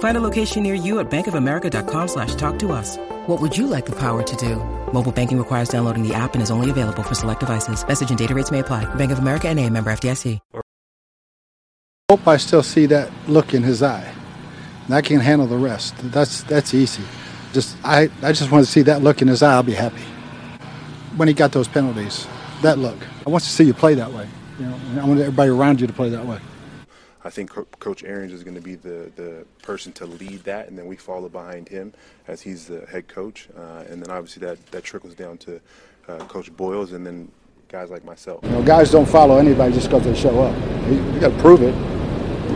Find a location near you at bankofamerica.com slash talk to us. What would you like the power to do? Mobile banking requires downloading the app and is only available for select devices. Message and data rates may apply. Bank of America and a member FDIC. hope I still see that look in his eye. And I can handle the rest. That's that's easy. Just I, I just want to see that look in his eye. I'll be happy. When he got those penalties, that look. I want to see you play that way. You know, I want everybody around you to play that way. I think Co- Coach Arians is going to be the, the person to lead that, and then we follow behind him as he's the head coach. Uh, and then obviously that, that trickles down to uh, Coach Bowles and then guys like myself. You know, guys don't follow anybody just because they show up. You, you got to prove it.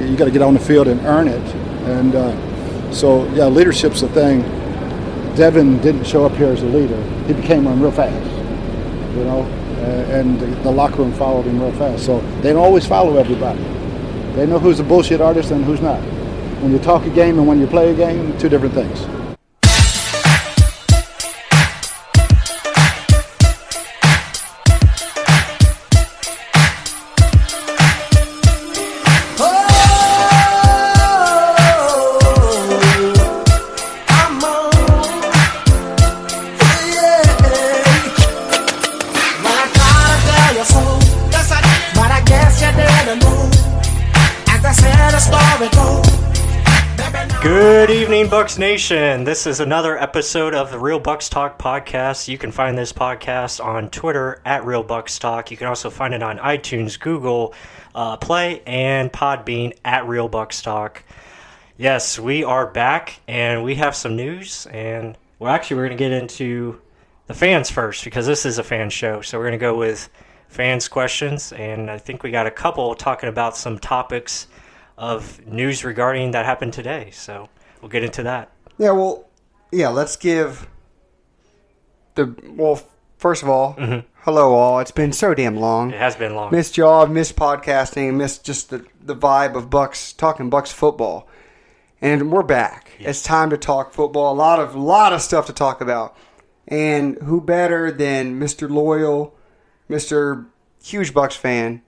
You, got to get on the field and earn it. And uh, so, yeah, leadership's the thing. Devin didn't show up here as a leader. He became one real fast. You know, and the, the locker room followed him real fast. So they don't always follow everybody. They know who's a bullshit artist and who's not. When you talk a game and when you play a game, two different things. Good Bucs Nation. This is another episode of the Real Bucs Talk podcast. You can find this podcast on Twitter at Real Bucs Talk. You can also find it on iTunes, Google uh, Play, and Podbean at Real Bucs Talk. Yes, we are back, and we have some news. And well, actually, we're going to get into the fans first because this is a fan show. So we're going to go with fans' questions, and I think we got a couple talking about some topics of news regarding that happened today. So we'll get into that. Yeah, well, yeah, let's give the well. First of all, mm-hmm. hello all. It's been so damn long. It has been long. Missed y'all, missed podcasting, missed just the the vibe of Bucks talking Bucks football, and we're back. It's time to talk football. A lot of lot of stuff to talk about, and who better than Mister Loyal, Mister Huge Bucks fan,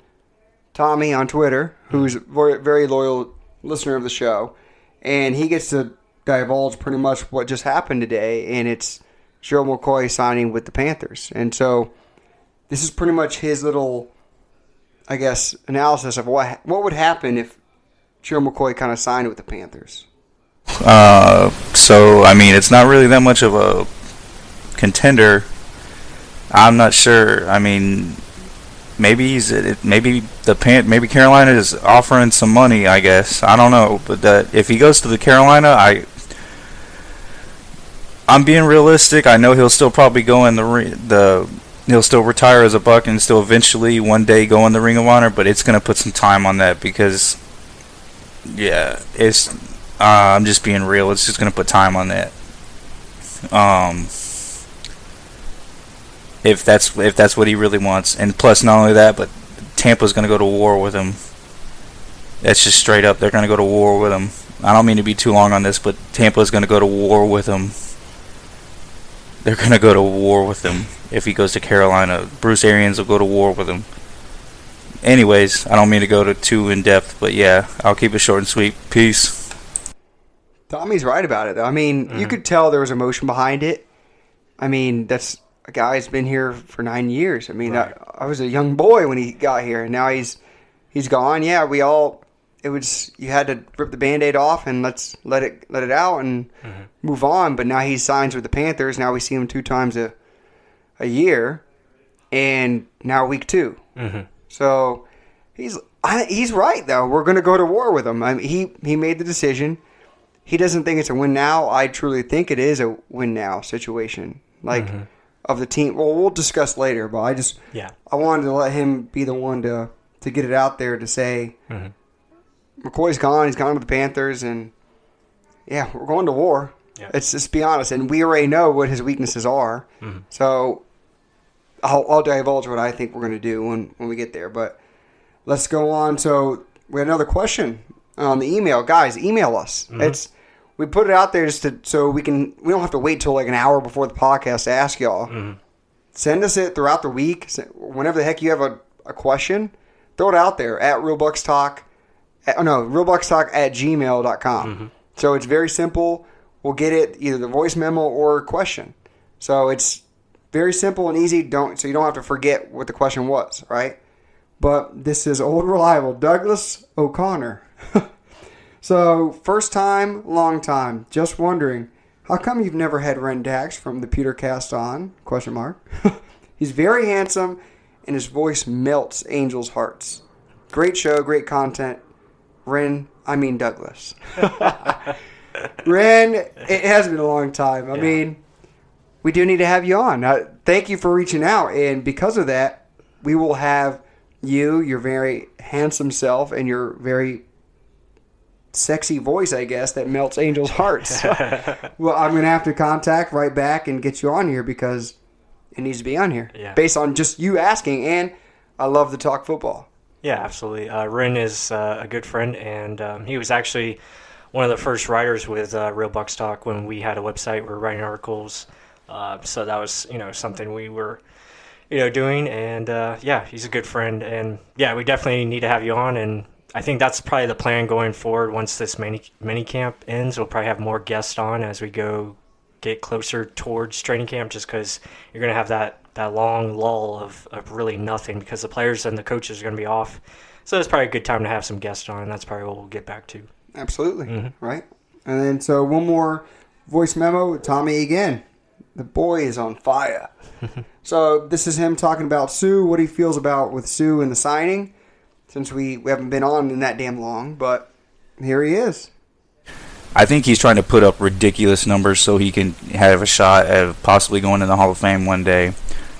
Tommy on Twitter, mm-hmm. who's a very loyal listener of the show, and he gets to divulge pretty much what just happened today, and it's Joe McCoy signing with the Panthers, and so this is pretty much his little, I guess, analysis of what what would happen if Joe McCoy kind of signed with the Panthers. Uh, so I mean, it's not really that much of a contender. I'm not sure. I mean, maybe he's maybe the Pan maybe Carolina is offering some money. I guess I don't know, but that if he goes to the Carolina, I I'm being realistic. I know he'll still probably go in the ri- the he'll still retire as a Buck and still eventually one day go in the Ring of Honor, but it's gonna put some time on that because yeah, it's uh, I'm just being real. It's just gonna put time on that. Um, if that's if that's what he really wants, and plus not only that, but Tampa's gonna go to war with him. That's just straight up. They're gonna go to war with him. I don't mean to be too long on this, but Tampa's gonna go to war with him. They're gonna go to war with him if he goes to Carolina. Bruce Arians will go to war with him. Anyways, I don't mean to go to too in depth, but yeah, I'll keep it short and sweet. Peace. Tommy's right about it. though. I mean, you mm-hmm. could tell there was emotion behind it. I mean, that's a guy who's been here for nine years. I mean, I, I was a young boy when he got here, and now he's he's gone. Yeah, we all it was you had to rip the band-aid off and let's let it let it out and mm-hmm. move on. But now he signs with the Panthers. Now we see him two times a a year, and now week 2 mm-hmm. So He's I, he's right though. We're going to go to war with him. I mean, he he made the decision. He doesn't think it's a win now. I truly think it is a win now situation. Like mm-hmm. Of the team. Well, we'll discuss later. But I just Yeah. I wanted to let him be the one to to get it out there to say mm-hmm. McCoy's gone. He's gone to the Panthers, and yeah, we're going to war. Yeah. Let's just be honest, and we already know what his weaknesses are. Mm-hmm. So I'll, I'll divulge what I think we're going to do when when we get there. But let's go on. So we had another question on the email, guys. Email us. Mm-hmm. It's we put it out there just to so we can we don't have to wait till like an hour before the podcast to ask y'all. Mm-hmm. Send us it throughout the week. Whenever the heck you have a, a question, throw it out there at realbucks talk. At, oh no, realbucstalk at gmail.com. Mm-hmm. So it's very simple. We'll get it either the voice memo or question. So it's very simple and easy. Don't so you don't have to forget what the question was, right? But this is old reliable Douglas O'Connor. so first time, long time. Just wondering, how come you've never had Ren Dax from the Peter Cast on? Question mark. He's very handsome, and his voice melts angels' hearts. Great show, great content. Ren, I mean Douglas. Ren, it has been a long time. I mean, we do need to have you on. Uh, thank you for reaching out, and because of that, we will have you, your very handsome self, and your very sexy voice, I guess, that melts angels' hearts. well, I'm gonna have to contact right back and get you on here because it needs to be on here, Yeah. based on just you asking. And I love to talk football. Yeah, absolutely. Uh, Rin is uh, a good friend, and um, he was actually one of the first writers with uh, Real Bucs Talk when we had a website. We were writing articles, uh, so that was you know something we were you know doing. And uh, yeah, he's a good friend, and yeah, we definitely need to have you on. And I think that's probably the plan going forward. Once this mini mini camp ends, we'll probably have more guests on as we go get closer towards training camp, just because you're going to have that that long lull of, of really nothing because the players and the coaches are going to be off. So it's probably a good time to have some guests on, and that's probably what we'll get back to. Absolutely. Mm-hmm. Right. And then, so one more voice memo. Tommy again. The boy is on fire. so this is him talking about Suh, what he feels about with Suh and the signing, since we, we haven't been on in that damn long, but here he is. I think he's trying to put up ridiculous numbers so he can have a shot at possibly going in the Hall of Fame one day.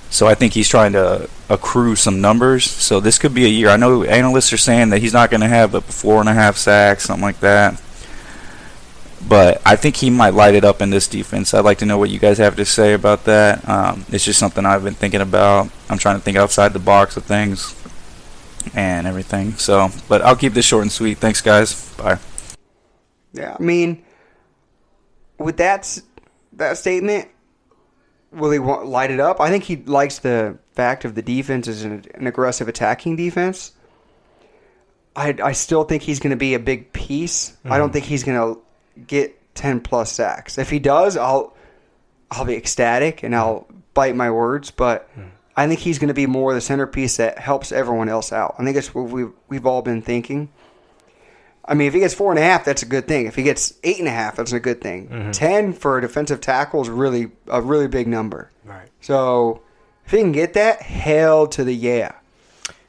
So I think he's trying to accrue some numbers. So this could be a year. I know analysts are saying that he's not going to have but four and a half sacks, something like that. But I think he might light it up in this defense. I'd like to know what you guys have to say about that. Um, it's just something I've been thinking about. I'm trying to think outside the box of things and everything. So, but I'll keep this short and sweet. Thanks, guys. Bye. Yeah, I mean, with that that statement, will he want, light it up? I think he likes the fact of the defense is an, an aggressive attacking defense. I, I still think he's going to be a big piece. I don't mm-hmm. think he's going to get ten plus sacks. If he does, I'll I'll be ecstatic and I'll bite my words. But mm. I think he's going to be more the centerpiece that helps everyone else out. I think that's what we've we've all been thinking. I mean, if he gets four and a half, that's a good thing. If he gets eight and a half, that's a good thing. Mm-hmm. Ten for a defensive tackle is really a really big number. Right. So if he can get that, hell to the yeah.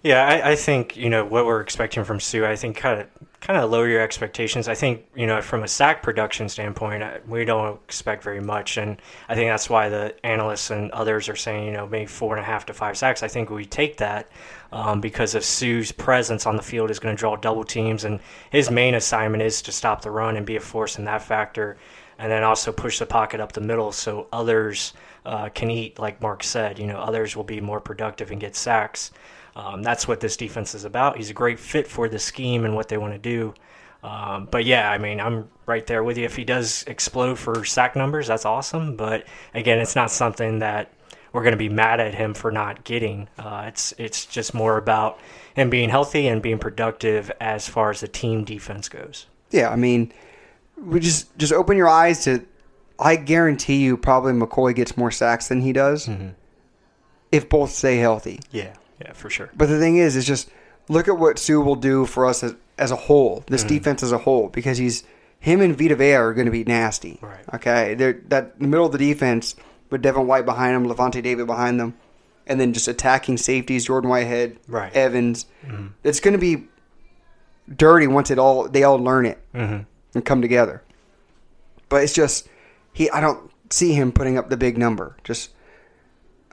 Yeah, I, I think you know what we're expecting from Suh. I think kind of kind of lower your expectations. I think you know from a sack production standpoint, uh, we don't expect very much, and I think that's why the analysts and others are saying you know maybe four and a half to five sacks. I think we take that um, because of Suh's presence on the field is going to draw double teams, and his main assignment is to stop the run and be a force in that factor, and then also push the pocket up the middle so others uh, can eat. Like Mark said, you know others will be more productive and get sacks. Um, that's what this defense is about. He's a great fit for the scheme and what they want to do. Um, but yeah, I mean, I'm right there with you. If he does explode for sack numbers, that's awesome. But again, it's not something that we're going to be mad at him for not getting. Uh, it's it's just more about him being healthy and being productive as far as the team defense goes. Yeah, I mean, we just just open your eyes to. I guarantee you, probably McCoy gets more sacks than he does if both stay healthy. Yeah, yeah, for sure. But the thing is, is just look at what Suh will do for us as, as a whole, this Mm-hmm. defense as a whole, because he's him and Vita Vea are going to be nasty. Right. Okay, they're that the middle of the defense with Devin White behind them, Lavonte David behind them. and then just attacking safeties, Jordan Whitehead, Right. Evans. It's going to be dirty once it all they all learn it Mm-hmm. and come together. But it's just he. I don't see him putting up the big number. Just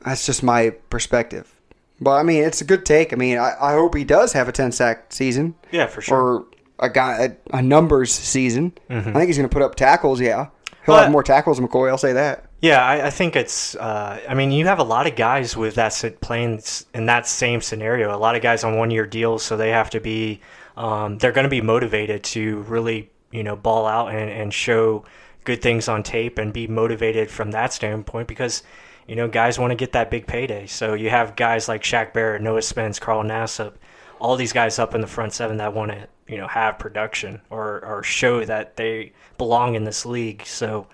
that's just my perspective. But I mean, it's a good take. I mean, I, I hope he does have a ten sack season. Yeah, for sure. Or a guy a, a numbers season. I think he's going to put up tackles. Yeah, he'll But- have more tackles than McCoy. I'll say that. Yeah, I, I think it's. Uh, I mean, you have a lot of guys with that playing in that same scenario. A lot of guys on one-year deals, so they have to be. Um, they're going to be motivated to really, you know, ball out and, and show good things on tape and be motivated from that standpoint because, you know, guys want to get that big payday. So you have guys like Shaq Barrett, Noah Spence, Carl Nassib, all these guys up in the front seven that want to, you know, have production or or show that they belong in this league. So.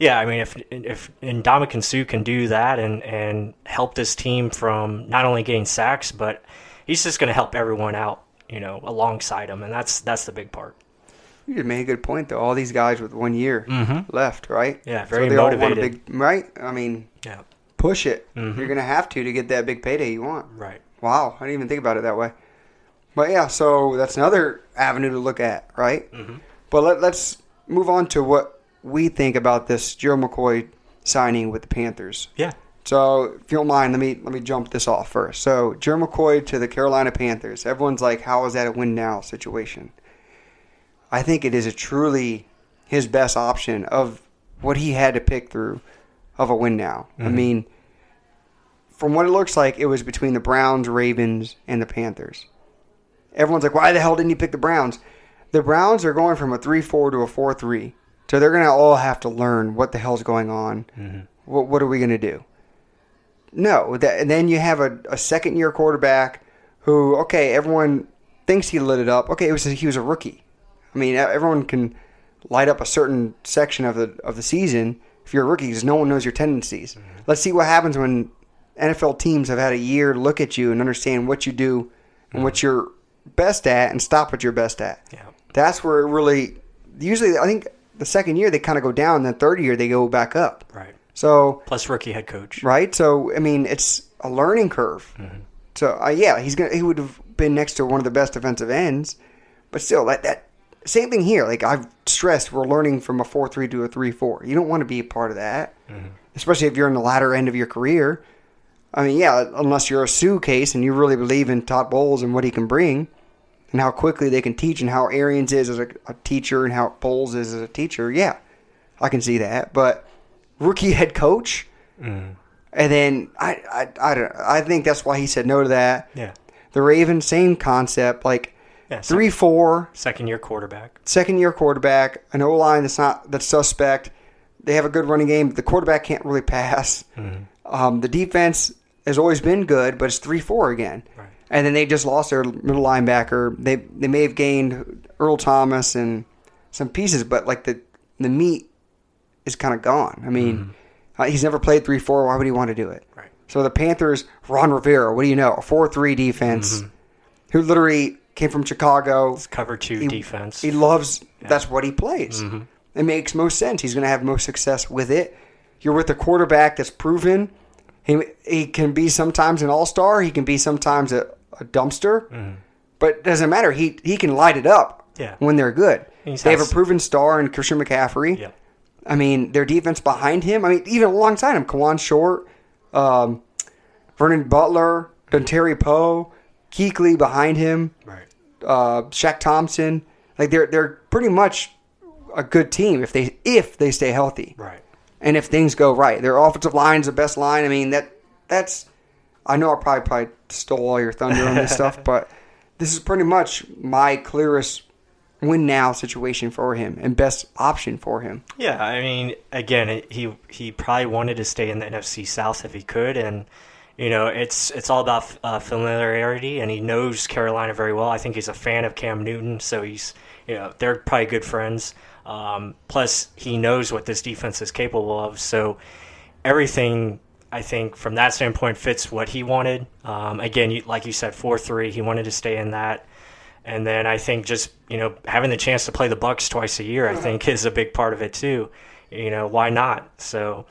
Yeah, I mean, if if Ndamukong Suh can do that and and help this team from not only getting sacks, but he's just going to help everyone out, you know, alongside him, and that's that's the big part. You just made a good point though. All these guys with one year mm-hmm. left, right? Yeah, very they all want a motivated. big, right? I mean, Yeah, push it. You're going to have to to get that big payday you want. right. Wow, I didn't even think about it that way. But yeah, so that's another avenue to look at, right? Mm-hmm. But let, let's move on to what we think about this Joe McCoy signing with the Panthers. Yeah, So, if you don't mind, let me let me jump this off first. So, Joe McCoy to the Carolina Panthers. Everyone's like, "How is that a win now situation?" I think it is a truly his best option of what he had to pick through of a win now. I mm-hmm. mean, from what it looks like, it was between the Browns, Ravens, and the Panthers. Everyone's like, "Why the hell didn't he pick the Browns?" The Browns are going from a three-four to a four-three, so they're going to all have to learn what the hell's going on. Mm-hmm. What, what are we going to do? No, that, and then you have a, a second year quarterback who, okay, everyone thinks he lit it up. Okay, it was he was a rookie. I mean, everyone can light up a certain section of the of the season if you're a rookie because no one knows your tendencies. Mm-hmm. Let's see what happens when NFL teams have had a year look at you and understand what you do and what mm-hmm. you're best at and stop what you're best at. Yeah. That's where it really usually I think the second year they kind of go down, then third year they go back up. right. So Plus rookie head coach. right? So I mean, it's a learning curve. Mm-hmm. So uh, yeah, he's gonna he would have been next to one of the best defensive ends, but still, like that same thing here. Like I've stressed, we're learning from a four three to a three four. You don't want to be a part of that, mm-hmm. especially if you're in the latter end of your career. I mean, yeah, unless you're a Suh case and you really believe in Todd Bowles and what he can bring, and how quickly they can teach, and how Arians is as a, a teacher, and how Bowles is as a teacher. Yeah, I can see that. But rookie head coach, mm-hmm. and then I, I, I don't. I think that's why he said no to that. Yeah. The Ravens, same concept, like Yeah, three four, Second year quarterback. second year quarterback, an O line that's not that's suspect. They have a good running game. The quarterback can't really pass. Um, the defense has always been good, but it's three four again. Right. And then they just lost their middle linebacker. They they may have gained Earl Thomas and some pieces, but like the the meat is kind of gone. I mean, uh, he's never played three four. Why would he want to do it? Right. So the Panthers, Ron Rivera, what do you know? A four three defense, who literally came from Chicago. Cover two He- defense. He loves. That's what he plays. It makes most sense. He's going to have most success with it. You're with a quarterback that's proven. He he can be sometimes an all star. He can be sometimes a, a dumpster. But it doesn't matter. He he can light it up. Yeah. When they're good, He's they have a proven star in Christian McCaffrey. Yeah. I mean, their defense behind him. I mean, even alongside him, Kawann Short, um, Vernon Butler, Terry Poe, Kuechly behind him right. Uh, Shaq Thompson. Like they're they're pretty much a good team if they if they stay healthy Right. and if things go right. Their offensive line's the best line. I mean that that's. I know I probably probably stole all your thunder on this stuff, but this is pretty much my clearest win now situation for him and best option for him. Yeah, I mean, again, he he probably wanted to stay in the NFC South if he could, and you know, it's it's all about uh, familiarity, and he knows Carolina very well. I think he's a fan of Cam Newton, so he's you know they're probably good friends. Um, plus, he knows what this defense is capable of, so everything. I think from that standpoint fits what he wanted. Um, again, you, like you said, four three. He wanted to stay in that. And then I think just you know having the chance to play the Bucks twice a year, I think is a big part of it too. You know why not? So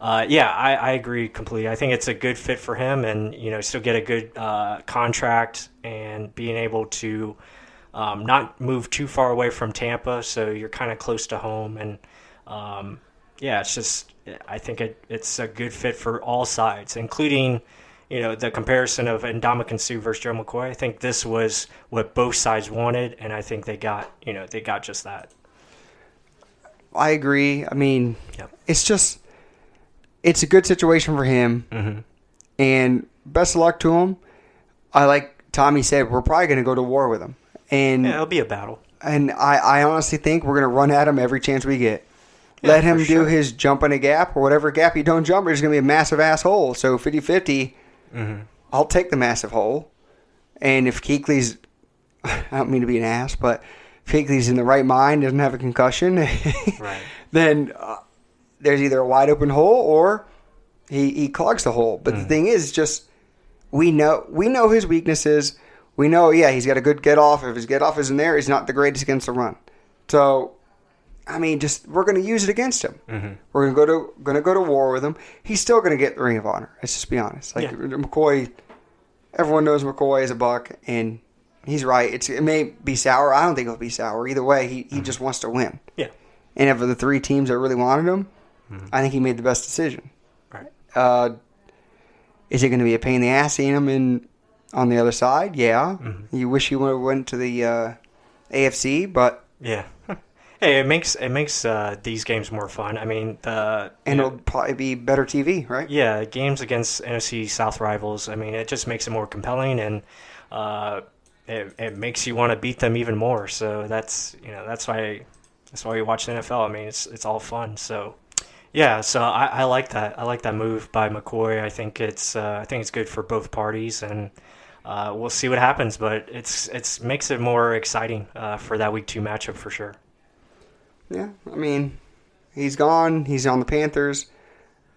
uh, yeah, I, I agree completely. I think it's a good fit for him, and you know, still get a good uh, contract and being able to um, not move too far away from Tampa, so you're kind of close to home. And um, yeah, it's just I think it, it's a good fit for all sides, including you know the comparison of Ndamukong Suh versus Joe McCoy. I think this was what both sides wanted, and I think they got you know they got just that. I agree. I mean, Yep. it's just it's a good situation for him, Mm-hmm. and best of luck to him. I like Tommy said, we're probably going to go to war with him, and Yeah, it'll be a battle. and I, I honestly think we're going to run at him every chance we get. Let him do sure. his jump in a gap or whatever gap he don't jump. There's going to be a massive asshole. So 50 50, Mm-hmm. I'll take the massive hole. And if Kuechly's, I don't mean to be an ass, but if Kuechly's in the right mind, doesn't have a concussion, Right. then uh, there's either a wide open hole or he, he clogs the hole. But the Mm. thing is, just we know we know his weaknesses. We know, yeah, he's got a good get off. If his get off isn't there, he's not the greatest against the run. So, I mean, just we're going to use it against him. Mm-hmm. We're going to go to going to go to war with him. He's still going to get the Ring of Honor. Let's just be honest. Like Yeah. McCoy, everyone knows McCoy is a buck, and he's right. It's it may be sour. I don't think it'll be sour either way. He he just wants to win. Yeah. And of the three teams that really wanted him, I think he made the best decision. Right. Uh, is it going to be a pain in the ass seeing him in on the other side? Yeah. You wish you would have went to the uh, AFC, but Yeah. Hey, it makes it makes uh, these games more fun. I mean, the and it'll probably be better TV, right? yeah, games against NFC South rivals. I mean, it just makes it more compelling, and uh, it it makes you want to beat them even more. So that's you know that's why that's why you watch the NFL. I mean, it's it's all fun. So yeah, so I, I like that. I like that move by McCoy. I think it's uh, I think it's good for both parties, and uh, we'll see what happens. But it's it's makes it more exciting uh, for that week two matchup for sure. Yeah. I mean, he's gone. He's on the Panthers.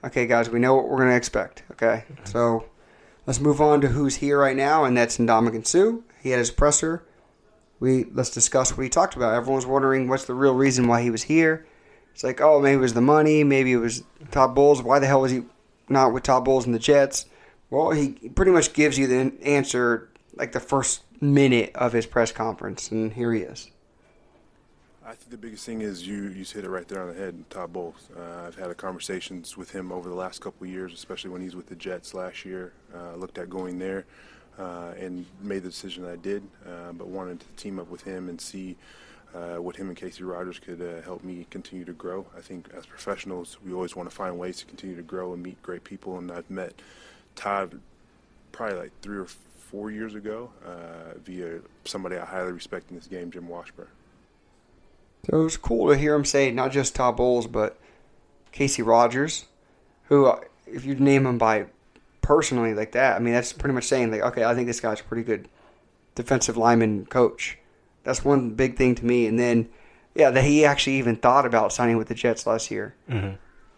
Okay, guys, we know what we're going to expect. Okay, so let's move on to who's here right now, and that's Ndamukong Suh. He had his presser. We let's discuss what he talked about. Everyone's wondering what's the real reason why he was here. It's like, oh, maybe it was the money, maybe it was Todd Bowles. Why the hell was he not with Todd Bowles and the Jets? Well, he pretty much gives you the answer like the first minute of his press conference, and here he is. I think the biggest thing is you you hit it right there on the head, Todd Bowles. Uh, I've had conversations with him over the last couple of years, especially when he's with the Jets last year. Uh, looked at going there uh, and made the decision I did, uh, but wanted to team up with him and see uh, what him and Kacy Rodgers could uh, help me continue to grow. I think as professionals, we always want to find ways to continue to grow and meet great people, and I've met Todd probably like three or four years ago uh, via somebody I highly respect in this game, Jim Washburn. So it was cool to hear him say not just Todd Bowles, but Kacy Rodgers, who, uh, if you name him by personally like that, I mean, that's pretty much saying, like, okay, I think this guy's a pretty good defensive lineman coach. That's one big thing to me. And then, yeah, that he actually even thought about signing with the Jets last year. Mm-hmm.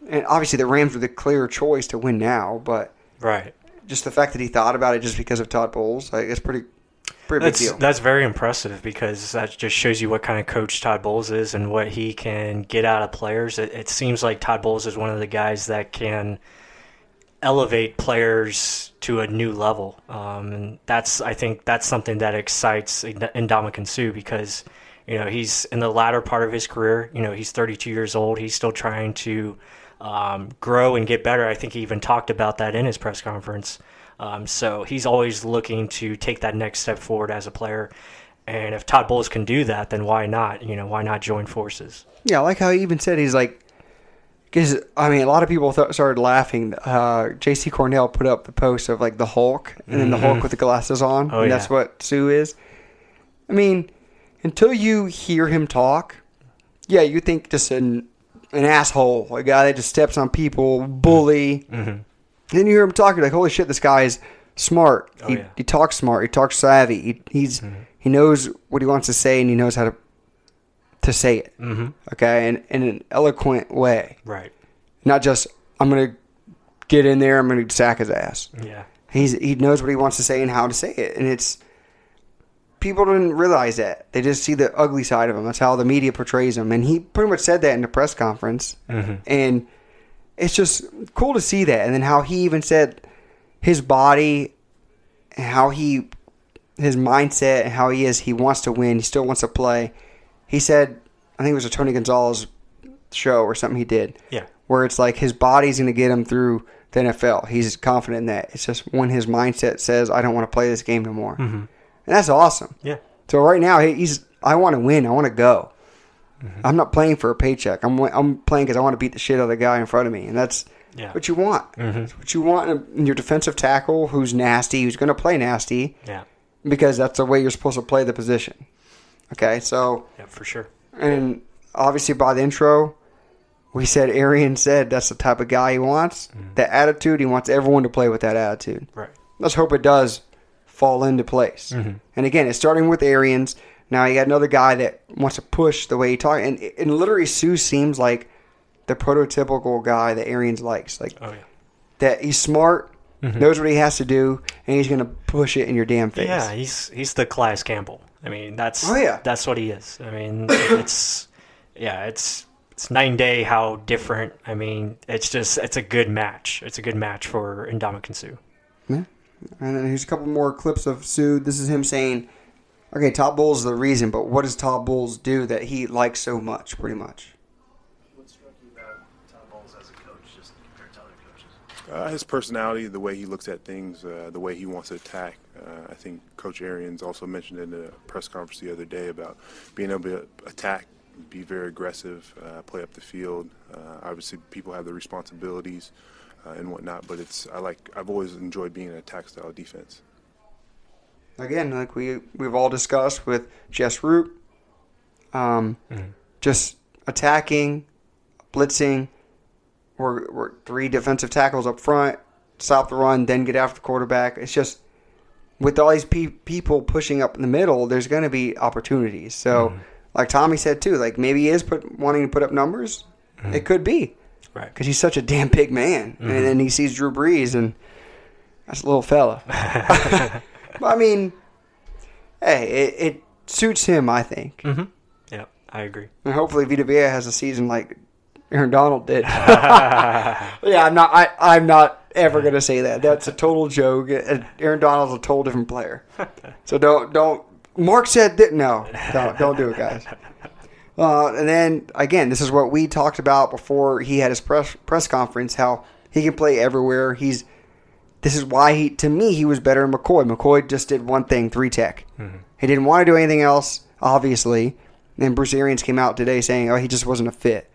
And obviously, the Rams were the clear choice to win now, but Right. just the fact that he thought about it just because of Todd Bowles, like, it's pretty, pretty big That's deal. that's very impressive because that just shows you what kind of coach Todd Bowles is and what he can get out of players. It, it seems like Todd Bowles is one of the guys that can elevate players to a new level, um, and that's I think that's something that excites Ndamukong Suh because you know he's in the latter part of his career. You know he's 32 years old. He's still trying to um, grow and get better. I think he even talked about that in his press conference. Um, so he's always looking to take that next step forward as a player. And if Todd Bowles can do that, then why not? You know, why not join forces? Yeah, I like how he even said he's like, because I mean, a lot of people th- started laughing. Uh, J.C. Cornell put up the post of like the Hulk, and then the Hulk with the glasses on, Oh, and that's what Suh is. I mean, until you hear him talk, yeah, you think just an an asshole, a guy that just steps on people, bully. Mm-hmm. Then you hear him talking, like, holy shit, this guy is smart. Oh, he, yeah. he talks smart. He talks savvy. He, he's Mm-hmm. he knows what he wants to say, and he knows how to to say it. Mm-hmm. Okay, and in an eloquent way, Right. not just I'm gonna get in there, I'm gonna sack his ass. Yeah. He's he knows what he wants to say and how to say it, and it's people didn't realize that. They just see the ugly side of him. That's how the media portrays him, and he pretty much said that in the press conference. Mm-hmm. And it's just cool to see that. And then how he even said his body and how he his mindset and how he is. He wants to win. He still wants to play. He said, I think it was a Tony Gonzalez show or something he did. Yeah. Where it's like his body's going to get him through the NFL. He's confident in that. It's just when his mindset says, I don't want to play this game no more. Mm-hmm. And that's awesome. Yeah. So right now he's I want to win. I want to go. Mm-hmm. I'm not playing for a paycheck. I'm I'm playing because I want to beat the shit out of the guy in front of me, and that's Yeah. what you want. Mm-hmm. It's what you want in- in your defensive tackle, who's nasty, who's going to play nasty, Yeah. because that's the way you're supposed to play the position. Okay, so Yeah, for sure. and obviously by the intro, we said Arian said that's the type of guy he wants. Mm-hmm. That attitude, he wants everyone to play with that attitude. Right. Let's hope it does fall into place. Mm-hmm. And again, it's starting with Arians. Now you got another guy that wants to push the way he talks, and and literally Suh seems like the prototypical guy that Arians likes. Like Oh yeah. that he's smart, mm-hmm. knows what he has to do, and he's gonna push it in your damn face. Yeah, he's he's the Calais Campbell. I mean, that's Oh, yeah. that's what he is. I mean, it's yeah, it's it's and day how different. I mean, it's just it's a good match. It's a good match for Ndamukong Suh. Yeah. And then here's a couple more clips of Suh. This is him saying, "Okay, Todd Bowles is the reason, but what does Todd Bowles do that he likes so much? Pretty much." Uh, his personality, the way he looks at things, uh, the way he wants to attack. Uh, I think Coach Arians also mentioned in a press conference the other day about being able to attack, be very aggressive, uh, play up the field. Uh, obviously, people have their responsibilities uh, and whatnot, but it's I like I've always enjoyed being an attack style defense. Again, like we we've all discussed with Jess Root, um, just attacking, blitzing. We're, we're three defensive tackles up front, stop the run, then get after the quarterback. It's just with all these pe- people pushing up in the middle, there's going to be opportunities. So, mm-hmm. like Tommy said too, like maybe he is put, wanting to put up numbers. Mm-hmm. It could be Right. because he's such a damn big man, and mm-hmm. then he sees Drew Brees, and that's a little fella. but I mean, hey, it, it suits him, I think, Mm-hmm. Yeah, I agree. and hopefully Vita Vea has a season like Aaron Donald did. yeah, I'm not. I, I'm not ever gonna say that. That's a total joke. Aaron Donald's a total different player. So don't don't. Mark said that. No, don't, don't do it, guys. Uh, and then again, this is what we talked about before he had his press press conference. How he can play everywhere. He's this is why he to me he was better than McCoy. McCoy just did one thing, three tech. He didn't want to do anything else, obviously. And Bruce Arians came out today saying, "Oh, he just wasn't a fit."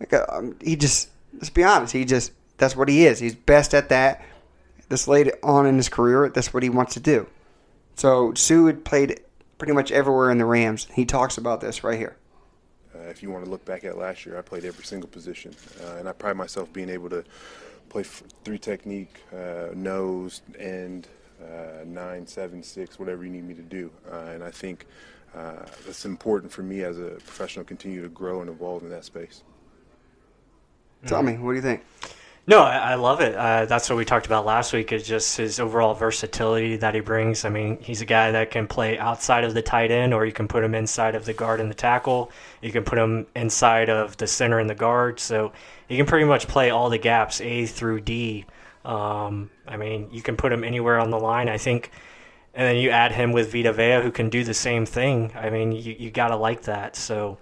Like, uh, um, he just let's be honest, he just that's what he is. He's best at that. This late on in his career, that's what he wants to do. So Suh had played pretty much everywhere in the Rams. He talks about this right here. Uh, if you want to look back at last year, I played every single position, uh, and I pride myself being able to play three technique, uh, nose, end, uh, nine, seven, six, whatever you need me to do. Uh, and I think it's important for me as a professional to continue to grow and evolve in that space. Tell me, what do you think? No, I, I love it. Uh, that's what we talked about last week. Is just his overall versatility that he brings. I mean, he's a guy that can play outside of the tight end, or you can put him inside of the guard and the tackle. You can put him inside of the center and the guard. So he can pretty much play all the gaps, A through D. Um, I mean, you can put him anywhere on the line. I think, and then you add him with Vita Vea, who can do the same thing. I mean, you you gotta like that. So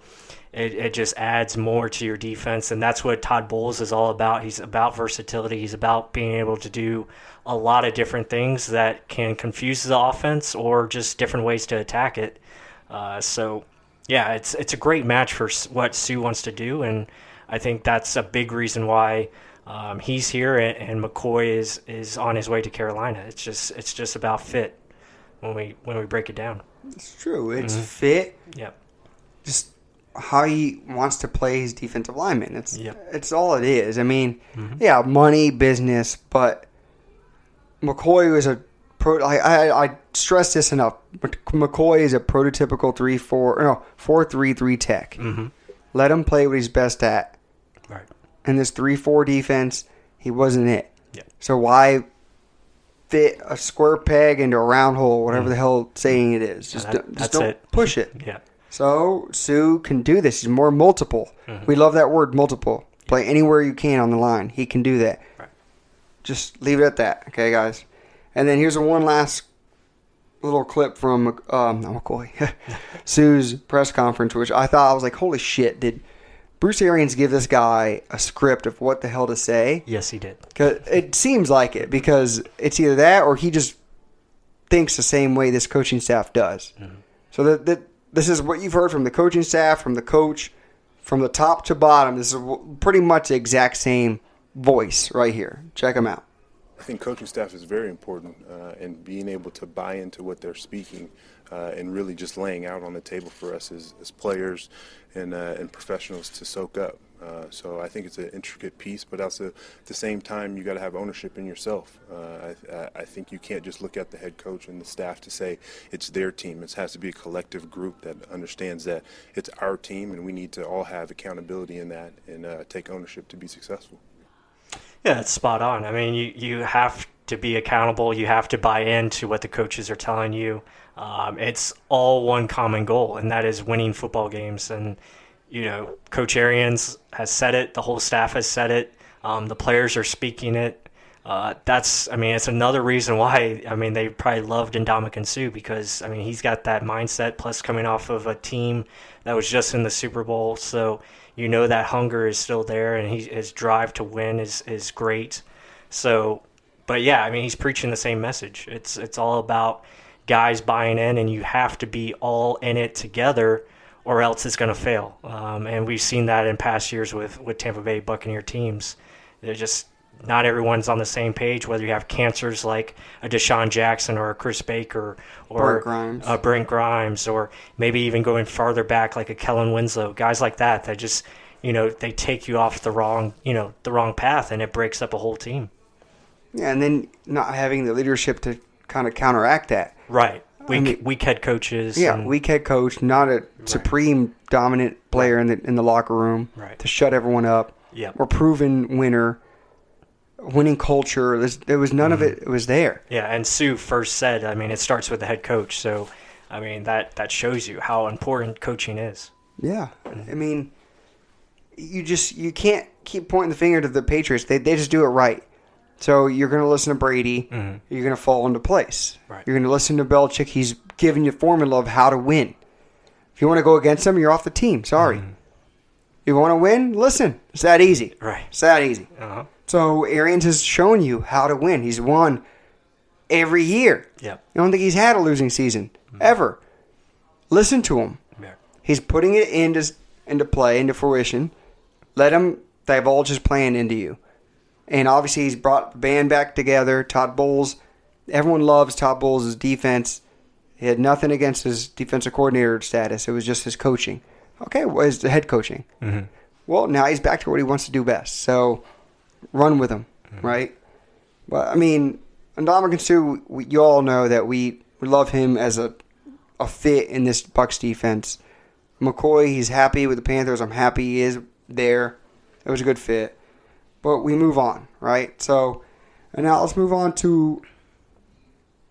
it, it just adds more to your defense and that's what todd bowles is all about he's about versatility he's about being able to do a lot of different things that can confuse the offense or just different ways to attack it uh, so yeah it's it's a great match for what suh wants to do and i think that's a big reason why um, he's here and, and mccoy is is on his way to carolina it's just it's just about fit when we when we break it down It's true. It's fit. Yep. Just how he wants to play his defensive lineman. It's Yep. it's all it is. I mean, yeah, money, business, but McCoy was a pro. I, I I stress this enough. Mc- McCoy is a prototypical three four no four three three tech. mm-hmm. Let him play what he's best at. right And this three four defense, he wasn't it. Yeah. So why fit a square peg into a round hole, whatever the hell saying it is? Just that- don't, just don't it. push it. yeah So Suh can do this. He's more multiple. We love that word multiple. Play anywhere you can on the line. He can do that. Right. Just leave it at that, okay, guys. And then here's a one last little clip from um, McCoy, Suh's press conference, which I thought I was like, holy shit, did Bruce Arians give this guy a script of what the hell to say? Yes, he did. 'Cause it seems like it because it's either that or he just thinks the same way this coaching staff does. So that, that this is what you've heard from the coaching staff, from the coach, from the top to bottom. This is pretty much the exact same voice right here. Check them out. I think coaching staff is very important, uh, and being able to buy into what they're speaking, uh, and really just laying out on the table for us as, as players and uh, and professionals to soak up. Uh, so I think it's an intricate piece, but also at the same time you got to have ownership in yourself. Uh, I, I- think you can't just look at the head coach and the staff to say it's their team. It has to be a collective group that understands that it's our team, and we need to all have accountability in that and uh, take ownership to be successful. Yeah, it's spot on. I mean, you, you have to be accountable. You have to buy into what the coaches are telling you. Um, it's all one common goal, and that is winning football games. And, you know, Coach Arians has said it, the whole staff has said it, um, the players are speaking it. Uh, that's, I mean, it's another reason why, I mean, they probably loved Ndamukong Suh because, I mean, he's got that mindset, plus coming off of a team that was just in the Super Bowl. So, you know, that hunger is still there, and he, his drive to win is, is great. So, but yeah, I mean, he's preaching the same message. It's it's all about guys buying in, and you have to be all in it together, or else it's going to fail. Um, and we've seen that in past years with with Tampa Bay Buccaneer teams. They're just not everyone's on the same page. Whether you have cancers like a DeSean Jackson or a Chris Baker or Brent Grimes. uh, Brent Grimes, or maybe even going farther back like a Kellen Winslow, guys like that that just you know they take you off the wrong you know the wrong path, and it breaks up a whole team. Yeah, and then not having the leadership to kind of counteract that. Right. Weak, mean- weak head coaches. Yeah, and- weak head coach, not a supreme dominant player in the in the locker room Right. to shut everyone up. Yep. Or proven winner, winning culture. There's, there was none of Mm-hmm. it. It was there. Yeah, and Suh first said, I mean, it starts with the head coach. So, I mean, that that shows you how important coaching is. Yeah, I mean, you just you can't keep pointing the finger to the Patriots. They they just do it right. So you're going to listen to Brady. Mm-hmm. You're going to fall into place. Right. You're going to listen to Belichick. He's giving you formula of how to win. If you want to go against him, you're off the team. Sorry. Mm-hmm. You want to win? Listen. It's that easy. Right. It's that easy. Uh-huh. So Arians has shown you how to win. He's won every year. Yep. I don't think he's had a losing season mm-hmm. ever. Listen to him. Yeah. He's putting it into into play, into fruition. Let him divulge his plan into you. And obviously, he's brought the band back together. Todd Bowles, everyone loves Todd Bowles' defense. He had nothing against his defensive coordinator status. It was just his coaching. Okay, well, his the head coaching. Mm-hmm. Well, now he's back to what he wants to do best. So run with him, mm-hmm. right? Well, I mean, Ndamukong Suh, we, you all know that we, we love him as a a fit in this Bucks defense. McCoy, he's happy with the Panthers. I'm happy he is there. It was a good fit. But we move on, right? So, and now let's move on to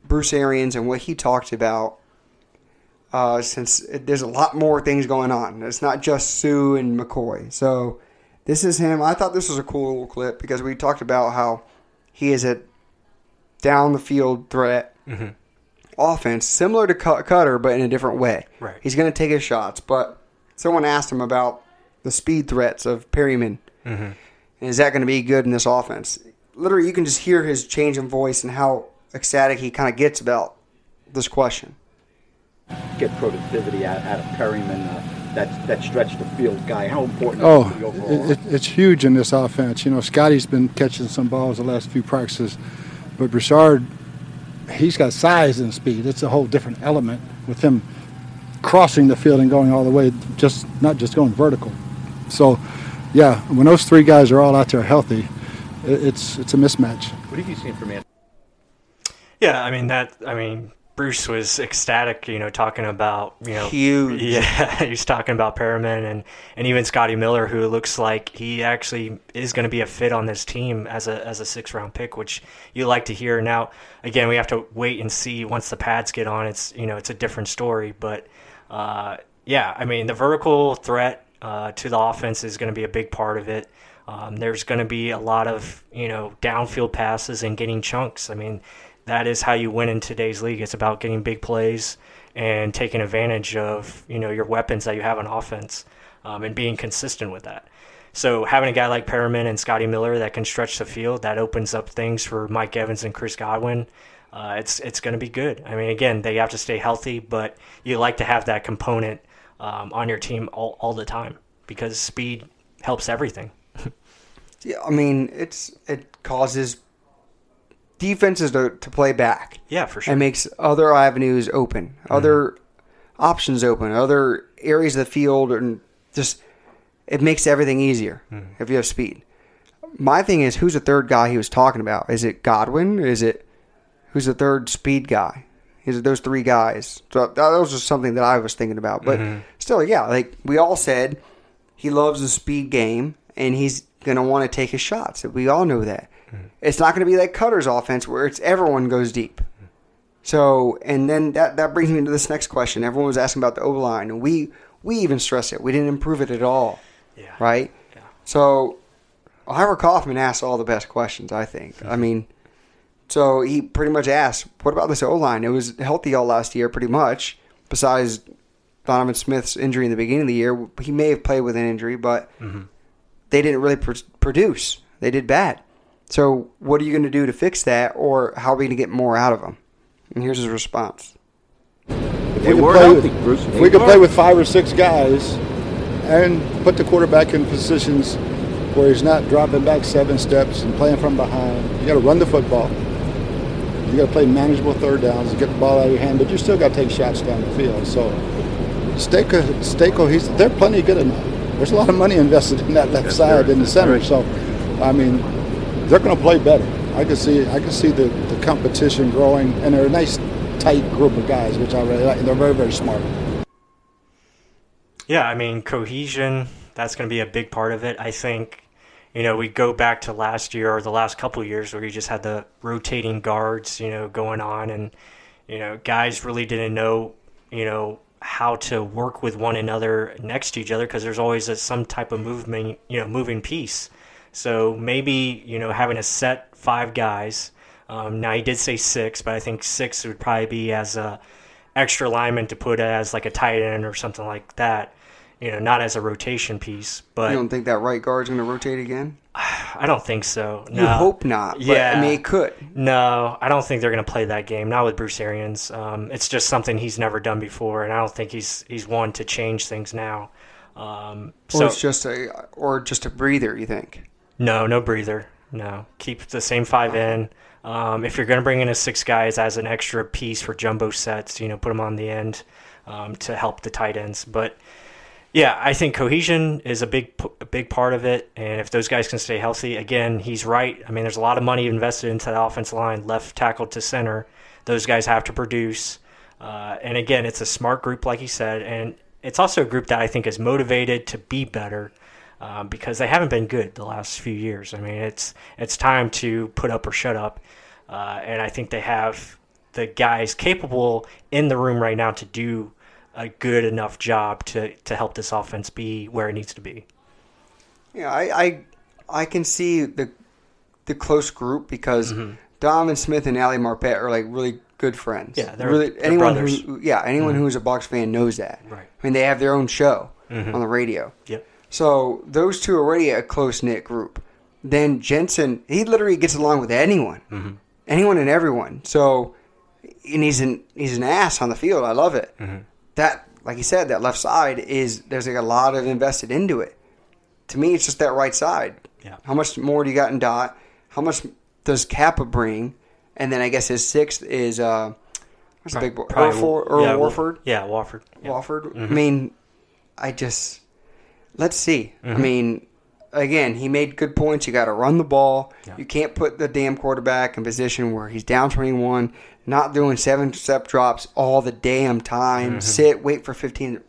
Bruce Arians and what he talked about. Uh, since it, there's a lot more things going on, it's not just Suh and McCoy. So, this is him. I thought this was a cool little clip because we talked about how he is a down the field threat offense, similar to Cut- Koetter, but in a different way. Right. He's going to take his shots, but someone asked him about the speed threats of Perriman. And is that going to be good in this offense? Literally, you can just hear his change in voice and how ecstatic he kind of gets about this question. get productivity out, out of Perriman, uh, that that stretch the field guy. How important Oh, is he overall? it, it, it's huge in this offense. You know, Scotty's been catching some balls the last few practices, but Breshad, he's got size and speed. It's a whole different element with him crossing the field and going all the way, just not just going vertical. So, yeah, when those three guys are all out there healthy, it's it's a mismatch. what have you seen from Anthony? Yeah, I mean that. I mean Bruce was ecstatic, you know, talking about you know Huge. Yeah, he was talking about Perriman and and even Scotty Miller, who looks like he actually is going to be a fit on this team as a as a six round pick, which you like to hear. Now, again, we have to wait and see once the pads get on. It's you know it's a different story, but uh, yeah, I mean the vertical threat uh, to the offense is going to be a big part of it. Um, there's going to be a lot of you know downfield passes and getting chunks. I mean, that is how you win in today's league. It's about getting big plays and taking advantage of you know your weapons that you have on offense um, and being consistent with that. So having a guy like Perriman and Scotty Miller that can stretch the field that opens up things for Mike Evans and Chris Godwin. Uh, it's it's going to be good. I mean, again, they have to stay healthy, but you like to have that component um, on your team all, all the time because speed helps everything. Yeah, I mean, it's it causes defenses to, to play back. Yeah, for sure. It makes other avenues open, other options open, other areas of the field, and just it makes everything easier if you have speed. My thing is, who's the third guy he was talking about? Is it Godwin? Is it who's the third speed guy? Is those three guys? So uh, that was just something that I was thinking about. But mm-hmm. still, yeah, like we all said, he loves the speed game and he's going to want to take his shots. We all know that. Mm-hmm. It's not going to be like Koetter's offense where it's everyone goes deep. So, and then that, that brings me to this next question. Everyone was asking about the O line, and we we even stress it. We didn't improve it at all, Yeah. right? Yeah. So, Ira Kaufman asked all the best questions. I think. I mm-hmm. mean, so he pretty much asked, "What about this O line? It was healthy all last year, pretty much. Besides Donovan Smith's injury in the beginning of the year, he may have played with an injury, but mm-hmm. they didn't really pr- produce. They did bad. So, what are you going to do to fix that, or how are we going to get more out of them?" And here's his response. If They we could were play healthy, with, Bruce. If we could play with five or six guys and put the quarterback in positions where he's not dropping back seven steps and playing from behind, you got to run the football. You got to play manageable third downs and get the ball out of your hand, but you still got to take shots down the field. So stay, co- stay cohesive. They're plenty good enough. There's a lot of money invested in that left Yes, side in the center. Right. So, I mean, they're going to play better. I can see I can see the, the competition growing, and they're a nice, tight group of guys, which I really like. They're very, very smart. Yeah, I mean cohesion. That's going to be a big part of it. I think. You know, we go back to last year or the last couple years where you just had the rotating guards, you know, going on, and you know, guys really didn't know, you know, how to work with one another next to each other because there's always a, some type of movement, you know, moving piece. So maybe you know having a set five guys. Um, now he did say six, but I think six would probably be as a extra lineman to put as like a tight end or something like that. You know, not as a rotation piece. But You don't think that right guard's going to rotate again? I don't think so. You hope not. But, Yeah. I mean, it could. No, I don't think they're going to play that game. Not with Bruce Arians. Um, it's just something he's never done before, and I don't think he's he's one to change things now. Um, Or so it's just a, or just a breather. You think? no, no breather. No, keep the same five in. Um, if you're going to bring in a six guys as an extra piece for jumbo sets, you know, put them on the end um, to help the tight ends. But yeah, I think cohesion is a big a big part of it, and if those guys can stay healthy, again, he's right. I mean, there's a lot of money invested into the offensive line, left tackle to center. Those guys have to produce, uh, and again, it's a smart group, like he said, and it's also a group that I think is motivated to be better um, because they haven't been good the last few years. I mean, it's it's time to put up or shut up, uh, and I think they have the guys capable in the room right now to do a good enough job to to help this offense be where it needs to be. Yeah, I, I, I can see the, the close group because mm-hmm. Donovan Smith and Ali Marpet are like really good friends. Yeah, they're- really they're anyone brothers. who, yeah, anyone mm-hmm. who's a Bucs fan knows that. Right. I mean, they have their own show mm-hmm. on the radio. Yep. So those two are already a close knit group. Then Jensen, he literally gets along with anyone, anyone and everyone. So, and he's an he's an ass on the field. I love it. That, like you said, that left side is there's like a lot of invested into it. To me, it's just that right side. Yeah. How much more do you got in Dot? How much does Cappa bring? And then I guess his sixth is uh, what's the big boy? Probably- Earl, Earl yeah, Watford. Yeah, Watford. Yeah. Watford. I mean, I just let's see. I mean, again, he made good points. You got to run the ball. You can't put the damn quarterback in position where he's down twenty-one, not doing seven-step drops all the damn time. Mm-hmm. Sit, wait for fifteen.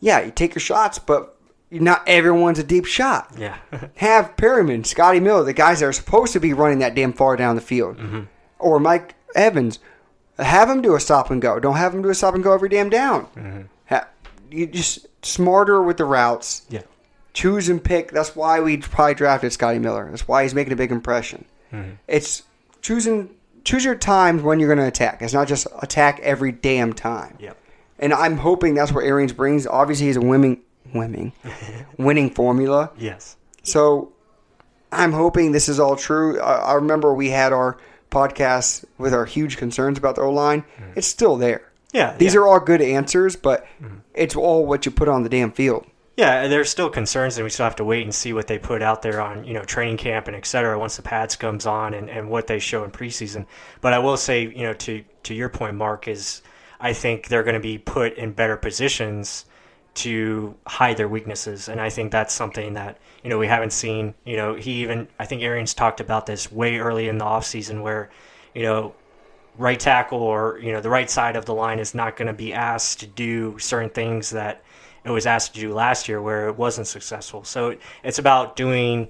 Yeah, you take your shots, but not everyone's a deep shot. Yeah. Have Perriman, Scotty Miller, the guys that are supposed to be running that damn far down the field, mm-hmm. or Mike Evans, have them do a stop and go. Don't have them do a stop and go every damn down. Mm-hmm. Ha- you just smarter with the routes. yeah. Choose and pick. That's why we probably drafted Scotty Miller. That's why he's making a big impression. Mm-hmm. It's choosing choose your times when you're going to attack. It's not just attack every damn time. Yep. And I'm hoping that's what Arians brings. Obviously, he's a winning, winning, winning formula. Yes. So I'm hoping this is all true. I, I remember we had our podcast with our huge concerns about the O line. Mm-hmm. It's still there. Yeah, These yeah. are all good answers, but mm-hmm. it's all what you put on the damn field. Yeah, and there's still concerns, and we still have to wait and see what they put out there on you know training camp and et cetera once the pads comes on and, and what they show in preseason. But I will say, you know, to to your point, Mark, is I think they're going to be put in better positions to hide their weaknesses, and I think that's something that you know we haven't seen. You know, he even I think Arians talked about this way early in the offseason where you know right tackle or you know the right side of the line is not going to be asked to do certain things that it was asked to do last year where it wasn't successful. So it's about doing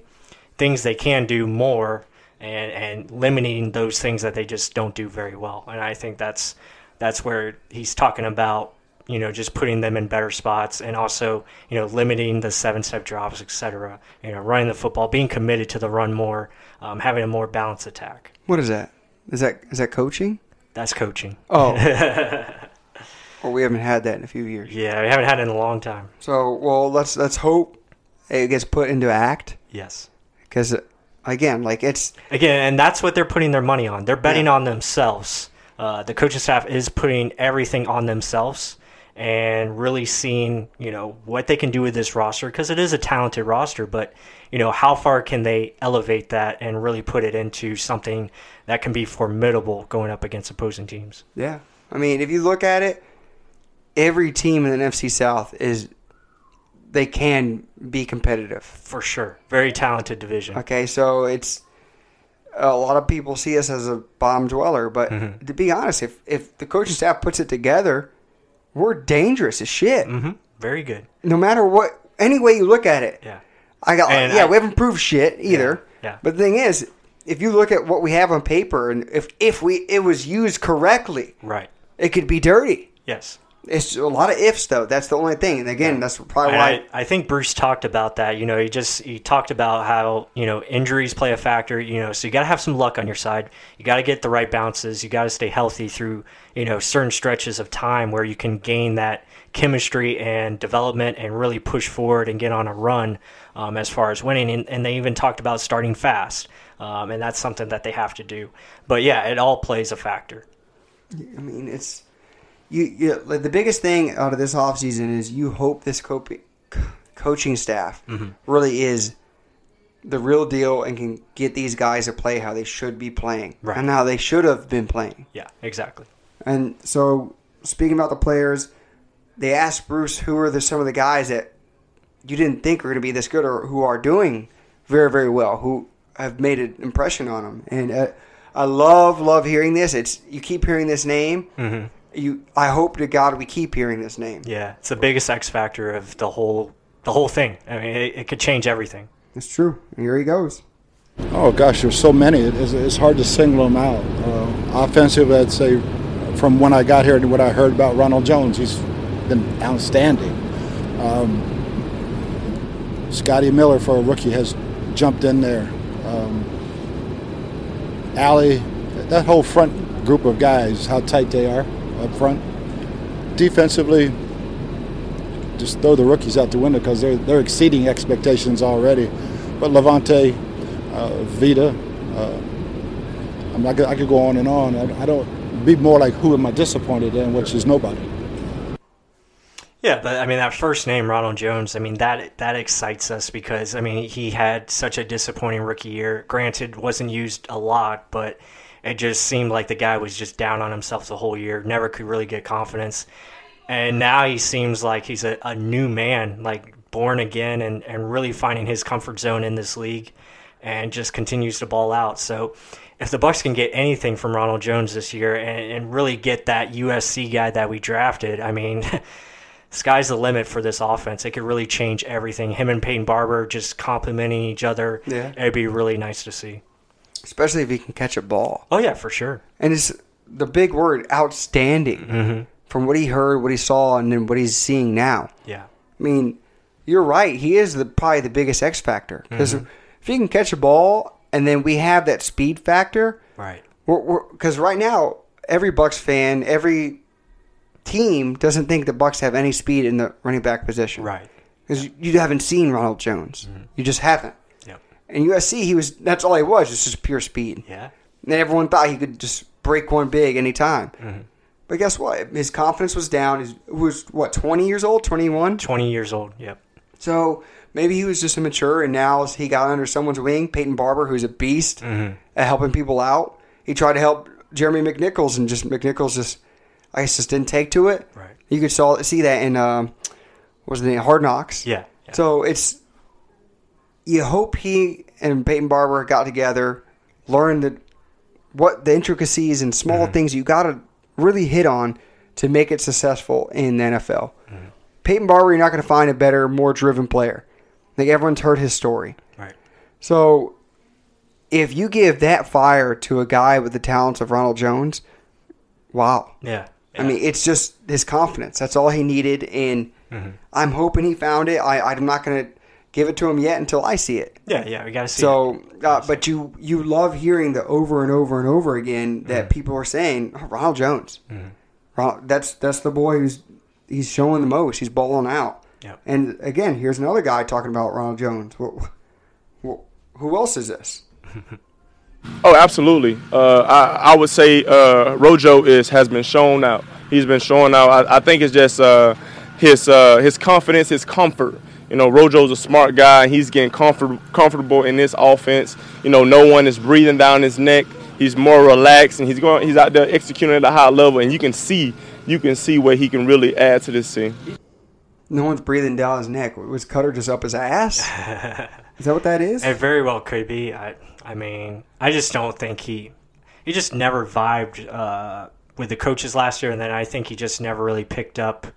things they can do more and and limiting those things that they just don't do very well. And I think that's that's where he's talking about you know just putting them in better spots and also you know limiting the seven step drops etc you know running the football being committed to the run more um, having a more balanced attack What is that? Is that is that coaching? that's coaching Oh, well, we haven't had that in a few years. yeah we haven't had it in a long time So, well, let's let's hope it gets put into act yes because, again, like it's Again, and that's what they're putting their money on. They're betting Yeah. on themselves. Uh, the coaching staff is putting everything on themselves and really seeing, you know, what they can do with this roster because it is a talented roster. But you know, how far can they elevate that and really put it into something that can be formidable going up against opposing teams? yeah. I mean, if you look at it, every team in the NFC South is they can be competitive. For sure, very talented division. Okay, so it's a lot of people see us as a bottom dweller, but Mm-hmm. to be honest, if if the coaching staff puts it together, we're dangerous as shit. hmm Very good. No matter what, any way you look at it. Yeah. I got yeah, I- we haven't proved shit either. Yeah, yeah. But the thing is, if you look at what we have on paper, and if if we it was used correctly, Right. it could be dirty. Yes. It's a lot of ifs though. That's the only thing. And again, that's probably And why. I, I think Bruce talked about that. You know, he just he talked about how you know injuries play a factor. You know, so you got to have some luck on your side. You got to get the right bounces. You got to stay healthy through you know certain stretches of time where you can gain that chemistry and development and really push forward and get on a run um, as far as winning. And, and they even talked about starting fast, um, and that's something that they have to do. But yeah, it all plays a factor. I mean, it's you. you like the biggest thing out of this offseason is you hope this co- coaching staff Mm-hmm. really is the real deal and can get these guys to play how they should be playing Right. and how they should have been playing. Yeah, exactly. And so, speaking about the players, they asked Bruce who are the, some of the guys that you didn't think were going to be this good or who are doing very, very well, who have made an impression on them. And uh, I love, love hearing this. It's you keep hearing this name. Mm-hmm. You, I hope to God we keep hearing this name. Yeah, it's the biggest X factor of the whole the whole thing. I mean, it, it could change everything. It's true. And here he goes. Oh gosh, there's so many. It- It's, it's hard to single them out. Uh, offensive, I'd say, from when I got here to what I heard about Ronald Jones, he's been outstanding. Um, Scotty Miller, for a rookie, has jumped in there. Um, Ali, that whole front group of guys, how tight they are up front. Defensively, just throw the rookies out the window because they're they're exceeding expectations already. But Lavonte, uh, Vita, uh, I, mean, I, could, I could go on and on. I, I don't be more like who am I disappointed in, which is nobody. Yeah, but I mean that first name, Ronald Jones. I mean that that excites us because I mean he had such a disappointing rookie year. Granted, wasn't used a lot, but it just seemed like the guy was just down on himself the whole year. Never could really get confidence, and now he seems like he's a, a new man, like born again, and and really finding his comfort zone in this league, and just continues to ball out. So. If the Bucs can get anything from Ronald Jones this year and, and really get that USC guy that we drafted, I mean, sky's the limit for this offense. It could really change everything. Him and Peyton Barber just complementing each other. Yeah. It'd be really nice to see. Especially if he can catch a ball. Oh, yeah, for sure. And it's the big word, outstanding. Mm-hmm. From what he heard, what he saw, and then what he's seeing now. Yeah. I mean, you're right. He is the probably the biggest X factor because if he can catch a ball and then we have that speed factor, Right. because right now every Bucs fan, every team doesn't think the Bucs have any speed in the running back position. Right. Because you haven't seen Ronald Jones, you just haven't. And USC, he was that's all he was, just just pure speed. Yeah. And everyone thought he could just break one big anytime. Mm-hmm. But guess what? His confidence was down. He was what twenty years old, twenty one. 20 years old. Yep. So maybe he was just immature, and now he got under someone's wing. Peyton Barber, who's a beast Mm-hmm. at helping people out. He tried to help Jeremy McNichols, and just McNichols just, I guess, just didn't take to it. Right. You could saw, see that in um, was the name Hard Knocks. Yeah. yeah. So it's you hope he and Peyton Barber got together, learned the what the intricacies and small Mm-hmm. things you got to really hit on to make it successful in the NFL. Mm-hmm. Peyton Barber, you're not going to find a better, more driven player. I think everyone's heard his story. right. So if you give that fire to a guy with the talents of Ronald Jones, wow. Yeah. I mean, it's just his confidence. That's all he needed, and Mm-hmm. I'm hoping he found it. I, I'm not going to give it to him yet until I see it. yeah. Yeah. We got to see. it. So, uh, but you you love hearing the over and over and over again that Mm-hmm. people are saying oh, Ronald Jones. Ronald, that's that's the boy who's he's showing the most. He's balling out. Yep. And again, here's another guy talking about Ronald Jones. Wh- wh- Who else is this? Oh, absolutely. Uh, I, I would say uh, Rojo is has been shown out. He's been showing out. I, I think it's just uh, his uh, his confidence, his comfort. You know, Rojo's a smart guy. He's getting comfort, comfortable in this offense. You know, no one is breathing down his neck. He's more relaxed, and he's going. He's out there executing at a high level, and you can see you can see where he can really add to this team. No one's breathing down his neck. Was Koetter just up his ass? is that what that is? It very well could be. I, I mean, I just don't think he, he just never vibed uh, with the coaches last year, and then I think he just never really picked up,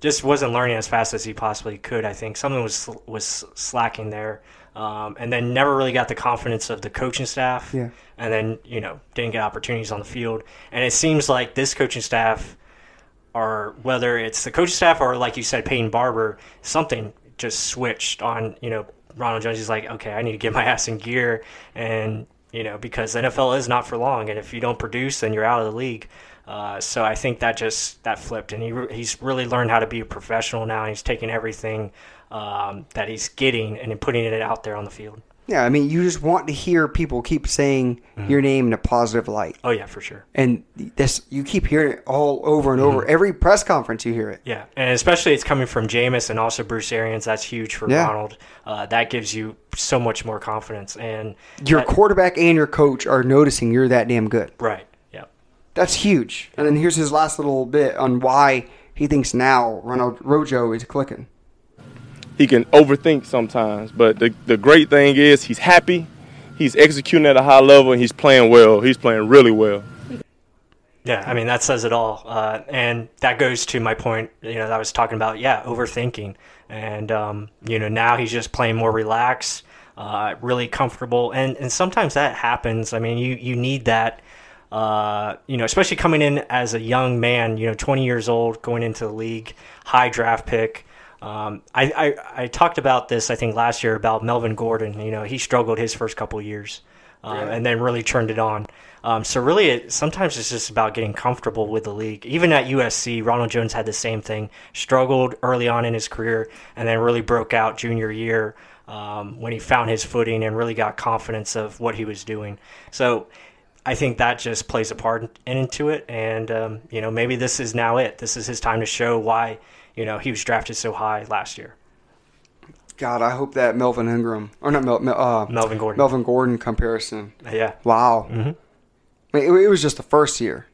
just wasn't learning as fast as he possibly could. I think something was was slacking there, um, and then never really got the confidence of the coaching staff. Yeah. and then you know didn't get opportunities on the field, and it seems like this coaching staff or whether it's the coaching staff or like you said, Peyton Barber, something just switched on, you know, Ronald Jones. is like, okay, I need to get my ass in gear. And, you know, because the NFL is not for long. And if you don't produce, then you're out of the league. Uh, so I think that just, that flipped. And he, re- he's really learned how to be a professional now. He's taking everything um, that he's getting and putting it out there on the field. yeah, I mean, you just want to hear people keep saying Mm-hmm. your name in a positive light. Oh, yeah, for sure. And this, you keep hearing it all over and over. Every press conference, you hear it. Yeah, and especially it's coming from Jameis and also Bruce Arians. That's huge for Yeah. Ronald. Uh, that gives you so much more confidence. And Your that- quarterback and your coach are noticing you're that damn good. right, That's huge. And then here's his last little bit on why he thinks now Ronald Rojo is clicking. he can overthink sometimes. But the, the great thing is he's happy, he's executing at a high level, and he's playing well. He's playing really well. yeah. I mean that says it all. Uh, and that goes to my point. You know, that I was talking about. Yeah, overthinking. And um, you know, now he's just playing more relaxed, uh, really comfortable. And and sometimes that happens. I mean, you you need that. Uh, you know, especially coming in as a young man, you know, 20 years old, going into the league, high draft pick. Um, I, I, I talked about this, I think, last year about Melvin Gordon. You know, he struggled his first couple years um, and then really turned it on. Um, so, really, it, sometimes it's just about getting comfortable with the league. Even at USC, Ronald Jones had the same thing. Struggled early on in his career and then really broke out junior year um, when he found his footing and really got confidence of what he was doing. So, I think that just plays a part into it, and um, you know maybe this is now it. This is his time to show why you know he was drafted so high last year. God, I hope that Melvin Ingram or not Mel, uh, Melvin Gordon. Melvin Gordon comparison. Yeah, Wow. Mm-hmm. I mean, it, it was just the first year.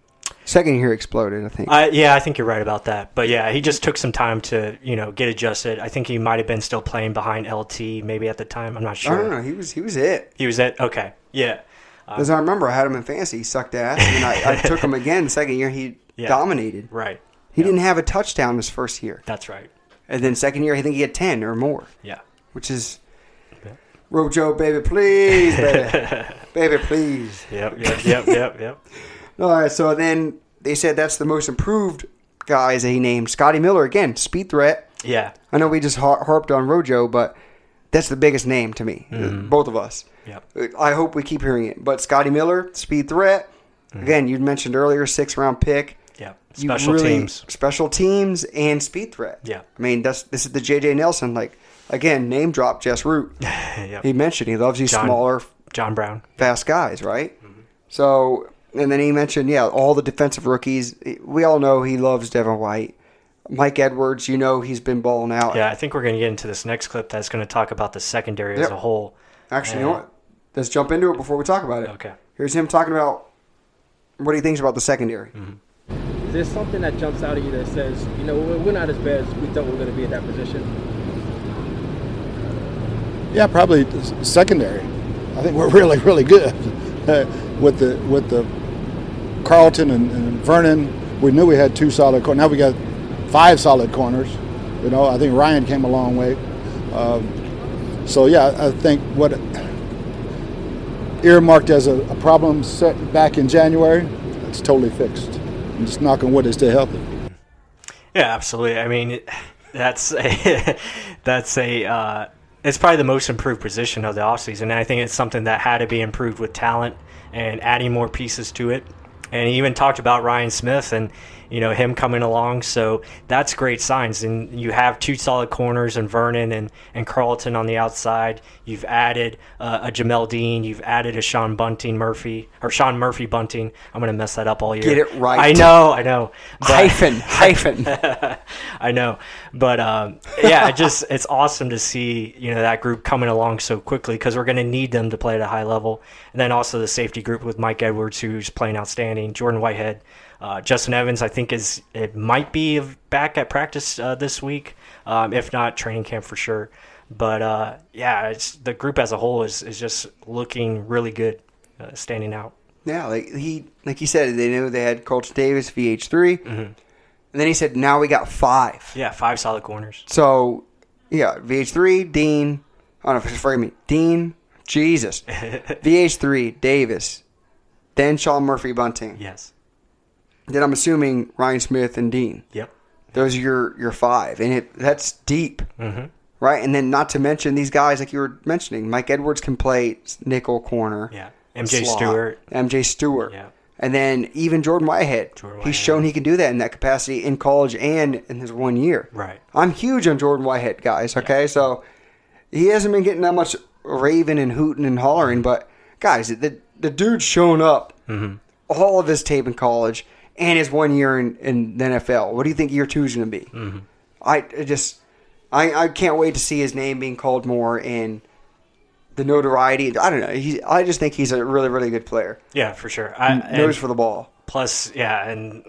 Second year exploded. I think. I, yeah, I think you're right about that. But yeah, he just took some time to you know get adjusted. I think he might have been still playing behind LT maybe at the time. I'm not I sure. don't know. He was he was it. He was at okay. Yeah, As I remember, I had him in fantasy. He sucked ass, and I, I took him again. Second year, he Yeah. dominated. right. He didn't have a touchdown his first year, That's right. and then second year, I think he had ten or more, Yeah. which is Rojo, baby, please, baby, baby, please. Yep. Yep. Yep. yep. Yep. All right, so then they said that's the most improved guys that he named. Scotty Miller again, speed threat. Yeah. I know we just har- harped on Rojo, but that's the biggest name to me, Mhm. both of us. Yep. I hope we keep hearing it. But Scotty Miller, speed threat. Mm-hmm. Again, you mentioned earlier, six round pick. Yep. You Special really- teams. special teams, and speed threat. Yeah. I mean, that's this is the JJ Nelson. Like again, name drop Jess Root. Yep. He mentioned he loves these John- smaller, John Brown. fast guys, right? Mm-hmm. So, and then he mentioned, yeah, all the defensive rookies. We all know he loves Devin White. Mike Edwards, you know he's been balling out. Yeah, I think we're going to get into this next clip that's going to talk about the secondary as a whole. Actually, you know what? Let's jump into it before we talk about it. Okay. Here's him talking about what he thinks about the secondary. Mm-hmm. Is there something that jumps out at you that says, you know, we're we're not as bad as we thought we were going to be in that position? Yeah, probably secondary. I think we're really, really good with the with the Carlton and, and Vernon. We knew we had two solid corners. Now we got five solid corners. You know, I think Ryan came a long way. Um, so yeah, I think what earmarked as a, a problem set back in January, it's totally fixed. I'm just knocking wood is still healthy. Yeah, absolutely. I mean, that's a, that's a uh, it's probably the most improved position of the offseason. And I think it's something that had to be improved with talent and adding more pieces to it. And he even talked about Ryan Smith and you know him coming along. So that's great signs. And you have two solid corners and Vernon and, and Carlton on the outside. You've added uh, a Jamel Dean. You've added a Sean Bunting Murphy or Sean Murphy Bunting. I'm gonna mess that up all year. Get it right. I know. I know. Hyphen, hyphen. I know, but um, yeah, it just it's awesome to see you know that group coming along so quickly because we're going to need them to play at a high level, and then also the safety group with Mike Edwards who's playing outstanding, Jordan Whitehead, uh, Justin Evans I think is it might be back at practice uh, this week, um, if not training camp for sure. But uh, yeah, it's the group as a whole is is just looking really good, uh, standing out. Yeah, like he like he said, they knew they had Carlton Davis, VH 3 Mm-hmm. and then he said, now we got five. Yeah, five solid corners. So, yeah, VH3, Dean. I don't know if it's for me. Dean, Jesus. VH3, Davis. Then Sean Murphy Bunting. Yes. Then I'm assuming Ryan Smith and Dean. Yep. Those are your, your five. And it that's deep. Mm-hmm. Right? And then not to mention these guys like you were mentioning. Mike Edwards can play nickel corner. Yeah. MJ slot. Stewart. MJ Stewart. Yeah. And then even Jordan Whitehead. Jordan Whitehead, He's shown he can do that in that capacity in college and in his one year. Right. I'm huge on Jordan Whitehead, guys. Okay, so he hasn't been getting that much raving and hooting and hollering, but guys, the the dude's shown up Mm-hmm. all of his tape in college and his one year in, in the NFL. What do you think year two is going to be? Mm-hmm. I, I just I, I can't wait to see his name being called more and the notoriety. I don't know. He, I just think he's a really really good player. Yeah, for sure. I, and for the ball. plus, yeah, and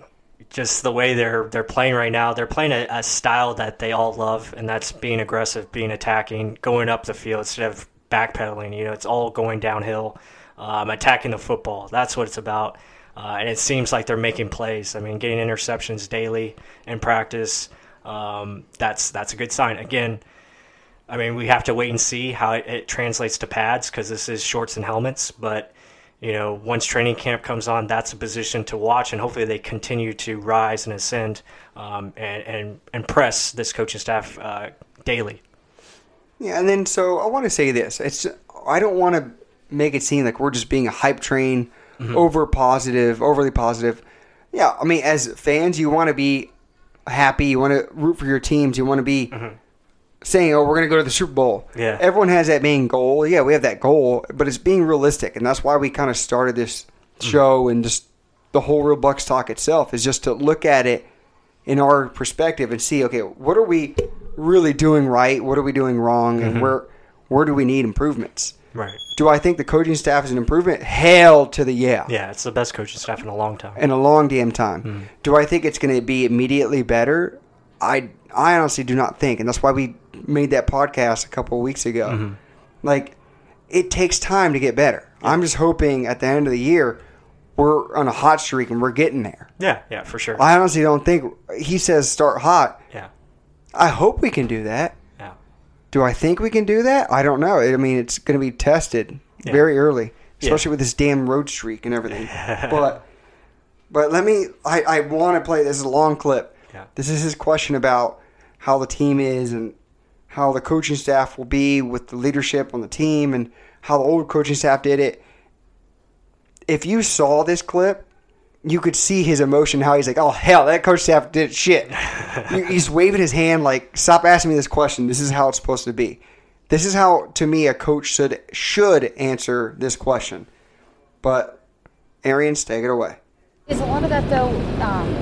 just the way they're they're playing right now, they're playing a, a style that they all love, and that's being aggressive, being attacking, going up the field instead of backpedaling. You know, it's all going downhill, um, attacking the football. That's what it's about. Uh, and it seems like they're making plays. I mean, getting interceptions daily in practice. Um, that's that's a good sign. Again, I mean, we have to wait and see how it, it translates to pads because this is shorts and helmets. But you know, once training camp comes on, that's a position to watch, and hopefully they continue to rise and ascend um, and, and impress this coaching staff uh, daily. Yeah, and then so I want to say this. It's I don't want to make it seem like we're just being a hype train, Mm-hmm. over positive, overly positive. Yeah, I mean, as fans, you want to be happy. You want to root for your teams. You want to be mm-hmm. saying, "Oh, we're going to go to the Super Bowl." Yeah. everyone has that main goal. Yeah, we have that goal, but it's being realistic, and that's why we kind of started this mm-hmm. show and just the whole Real Bucs Talk itself is just to look at it in our perspective and see, okay, what are we really doing right? What are we doing wrong? And Mhm. where where do we need improvements? Right. Do I think the coaching staff is an improvement? Hell to the yeah. Yeah, it's the best coaching staff in a long time. In a long damn time. Do I think it's going to be immediately better? I I honestly do not think, and that's why we made that podcast a couple of weeks ago. Mm-hmm. Like, it takes time to get better. I'm just hoping at the end of the year we're on a hot streak and we're getting there. Yeah, yeah, for sure. I honestly don't think he says start hot. Yeah. I hope we can do that. Yeah. Do I think we can do that? I don't know. I mean, it's going to be tested Yeah. very early, Yeah. especially with this damn road streak and everything. but but let me. I I want to play. This is a long clip. Yeah. This is his question about how the team is and how the coaching staff will be with the leadership on the team and how the old coaching staff did it. If you saw this clip, you could see his emotion, how he's like, oh, hell, that coach staff did shit. he's waving his hand like, stop asking me this question. This is how it's supposed to be. This is how, to me, a coach should should answer this question. But, Arians, take it away. Is a lot of that though? Um,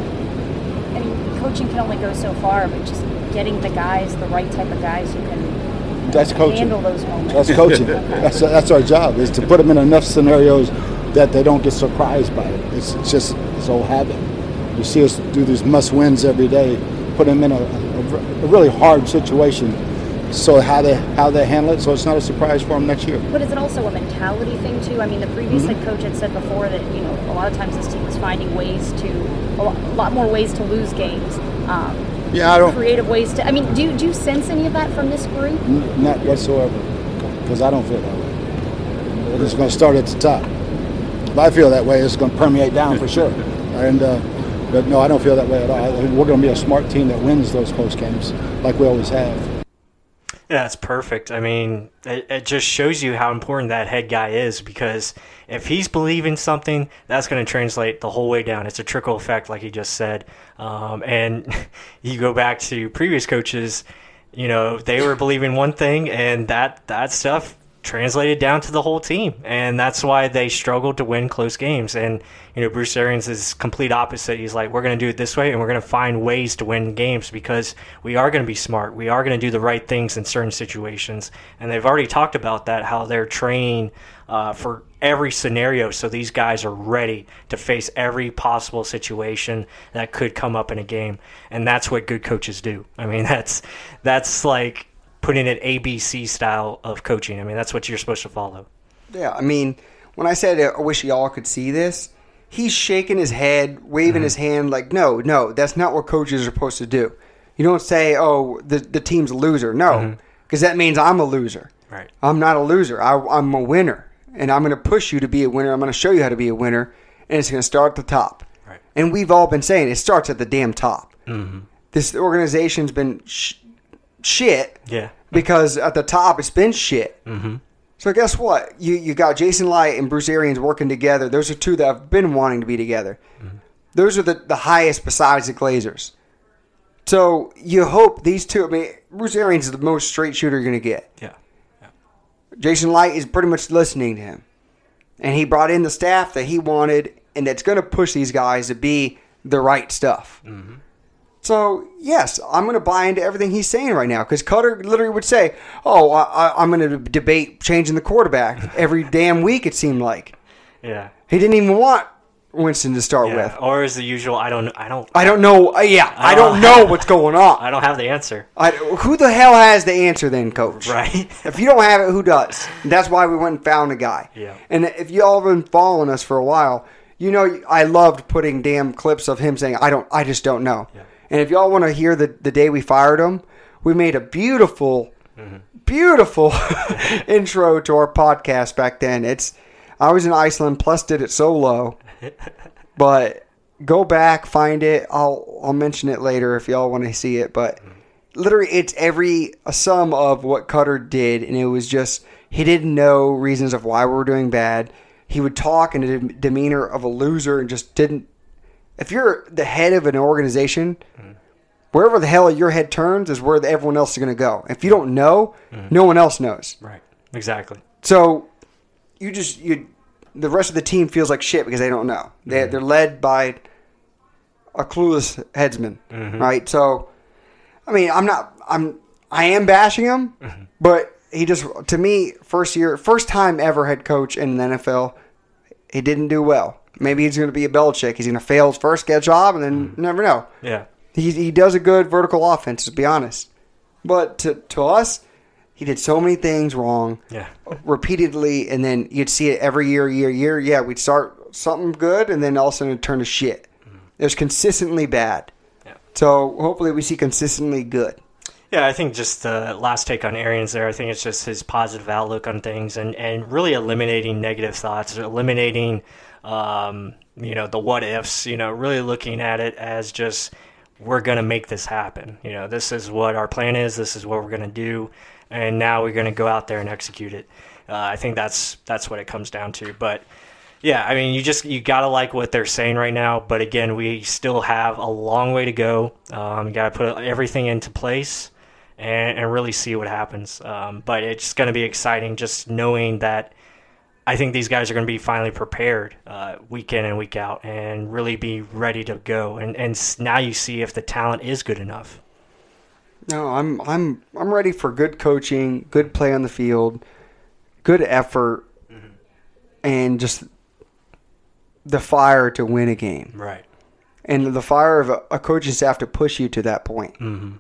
I mean, coaching can only go so far, but just getting the guys, the right type of guys who can That's coaching. handle those moments. That's coaching. that's, that's our job is to put them in enough scenarios that they don't get surprised by it. It's just it's old habit. You see us do these must wins every day, put them in a, a, a really hard situation. So how they how they handle it, so it's not a surprise for them next year. But is it also a mentality thing too? I mean, the previous Mhm. head coach had said before that you know a lot of times this team is finding ways to a lot, a lot more ways to lose games. Um, Yeah, I don't- creative ways to. I mean, do you, do you sense any of that from this group? N- Not whatsoever, because I don't feel that way. It's going to start at the top. If I feel that way, it's going to permeate down for sure. And uh, but no, I don't feel that way at all. I think we're going to be a smart team that wins those close games, like we always have. Yeah, it's perfect. I mean, it, it just shows you how important that head guy is because if he's believing something, that's going to translate the whole way down. It's a trickle effect, like he just said. Um, and you go back to previous coaches, you know, they were believing one thing, and that that stuff translated down to the whole team, and that's why they struggled to win close games. And you know, Bruce Arians is complete opposite. He's like, we're going to do it this way, and we're going to find ways to win games because we are going to be smart. We are going to do the right things in certain situations, and they've already talked about that. How they're training uh, for every scenario, so these guys are ready to face every possible situation that could come up in a game, and that's what good coaches do. I mean, that's that's like putting it ABC style of coaching. I mean, that's what you're supposed to follow. Yeah, I mean, when I said I wish y'all could see this, he's shaking his head, waving Mm-hmm. his hand like, no, no, that's not what coaches are supposed to do. You don't say, oh, the, the team's a loser. No, because that means I'm a loser. Mm-hmm. Right. I'm not a loser. I, I'm a winner. And I'm going to push you to be a winner. I'm going to show you how to be a winner. And it's going to start at the top. Right. And we've all been saying it starts at the damn top. Mm-hmm. This organization's been sh- shit Yeah. because at the top it's been shit. Mm-hmm. So guess what? You you got Jason Licht and Bruce Arians working together. Those are two that have been wanting to be together. Those are the, the highest besides the Glazers. So you hope these two. I mean, Bruce Arians is the most straight shooter you're going to get. Yeah. Jason Licht is pretty much listening to him, and he brought in the staff that he wanted, and that's going to push these guys to be the right stuff. Mm-hmm. So yes, I'm going to buy into everything he's saying right now because Koetter literally would say, "Oh, I, I, I'm going to debate changing the quarterback every damn week." It seemed like Yeah. he didn't even want Winston to start Yeah. with. Or is the usual? I don't. I don't. I don't know. Uh, yeah, I don't know what's going on. I don't have the answer. I, who the hell has the answer then, coach? Right. If you don't have it, who does? That's why we went and found a guy. Yeah. And if you all have been following us for a while, you know I loved putting damn clips of him saying, "I don't, I just don't know." And if y'all want to hear the the day we fired him, we made a beautiful, mm-hmm. beautiful intro to our podcast back then. It's I was in Iceland, plus did it solo, but go back, find it. I'll I'll mention it later if y'all want to see it. But mm-hmm. literally, it's every a sum of what Koetter did, and it was just he didn't know reasons of why we were doing bad. He would talk in a demeanor of a loser and just didn't. If you're the head of an organization, wherever the hell your head turns is where everyone else is going to go. If you don't know, no one else knows. Right. Exactly. So you just you the rest of the team feels like shit because they don't know. They they're led by a clueless headsman, Mhm. right? So I mean, I'm not I'm I am bashing him, but he just to me first year first time ever head coach in the NFL, he didn't do well. Maybe he's going to be a Belichick. He's going to fail his first get job and then mm-hmm. never know. Yeah. He he does a good vertical offense, to be honest. But to to us, he did so many things wrong. Yeah. Repeatedly, and then you'd see it every year, year, year. Yeah, we'd start something good, and then all of a sudden it'd turn to shit. Mm-hmm. It was consistently bad. Yeah. So hopefully we see consistently good. Yeah, I think just the last take on Arians there, I think it's just his positive outlook on things and, and really eliminating negative thoughts, eliminating, um, you know, the what ifs, you know, really looking at it as just we're going to make this happen. You know, this is what our plan is. This is what we're going to do, and now we're going to go out there and execute it. Uh, I think that's that's what it comes down to. But yeah, I mean, you just you gotta like what they're saying right now. But again, we still have a long way to go. Um, you gotta put everything into place and, and really see what happens. Um, but it's gonna be exciting just knowing that. I think these guys are going to be finally prepared uh, week in and week out and really be ready to go. And and now you see if the talent is good enough. No, I'm I'm I'm ready for good coaching, good play on the field, good effort, and just the fire to win a game. Right. And the fire of a, a coaching staff to push you to that point. Mm-hmm.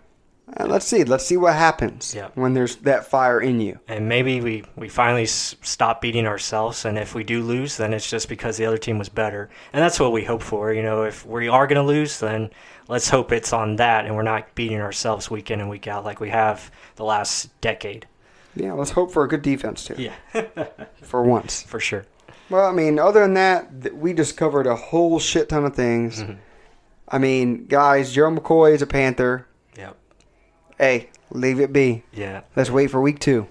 And let's see. Let's see what happens Yeah. when there's that fire in you. and maybe we, we finally s- stop beating ourselves and if we do lose then it's just because the other team was better and that's what we hope for you know if we are going to lose then let's hope it's on that and we're not beating ourselves week in and week out like we have the last decade Yeah, let's hope for a good defense too. yeah For once. for sure Well, I mean, other than that, th- we just covered a whole shit ton of things. Mm-hmm. I mean, guys, Joe McCoy is a Panther. Hey, leave it be. Yeah. Let's wait for week two.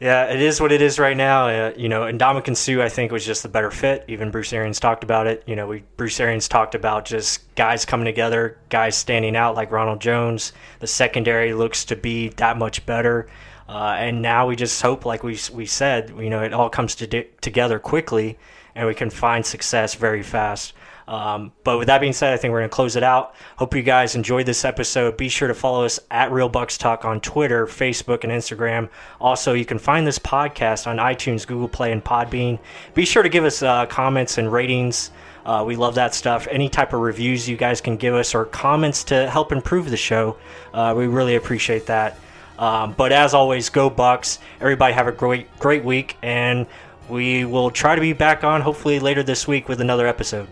Yeah, it is what it is right now. Uh, you know, and Ndamukong Suh, I think, was just the better fit. Even Bruce Arians talked about it. You know, we Bruce Arians talked about just guys coming together, guys standing out like Ronald Jones. The secondary looks to be that much better. Uh, and now we just hope, like we we said, you know, it all comes to together quickly, and we can find success very fast. Um, but with that being said, I think we're going to close it out. Hope you guys enjoyed this episode. Be sure to follow us at Real Bucs Talk on Twitter, Facebook, and Instagram. Also, you can find this podcast on iTunes, Google Play, and Podbean. Be sure to give us uh, comments and ratings. Uh, we love that stuff. Any type of reviews you guys can give us or comments to help improve the show, uh, we really appreciate that. Um, but as always, go Bucs! Everybody have a great great week, and we will try to be back on hopefully later this week with another episode.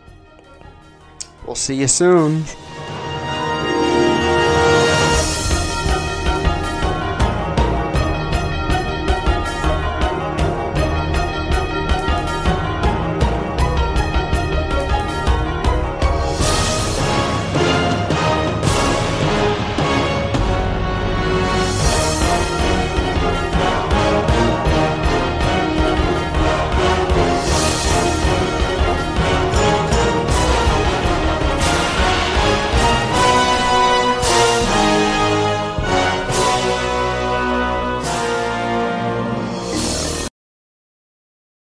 We'll see you soon.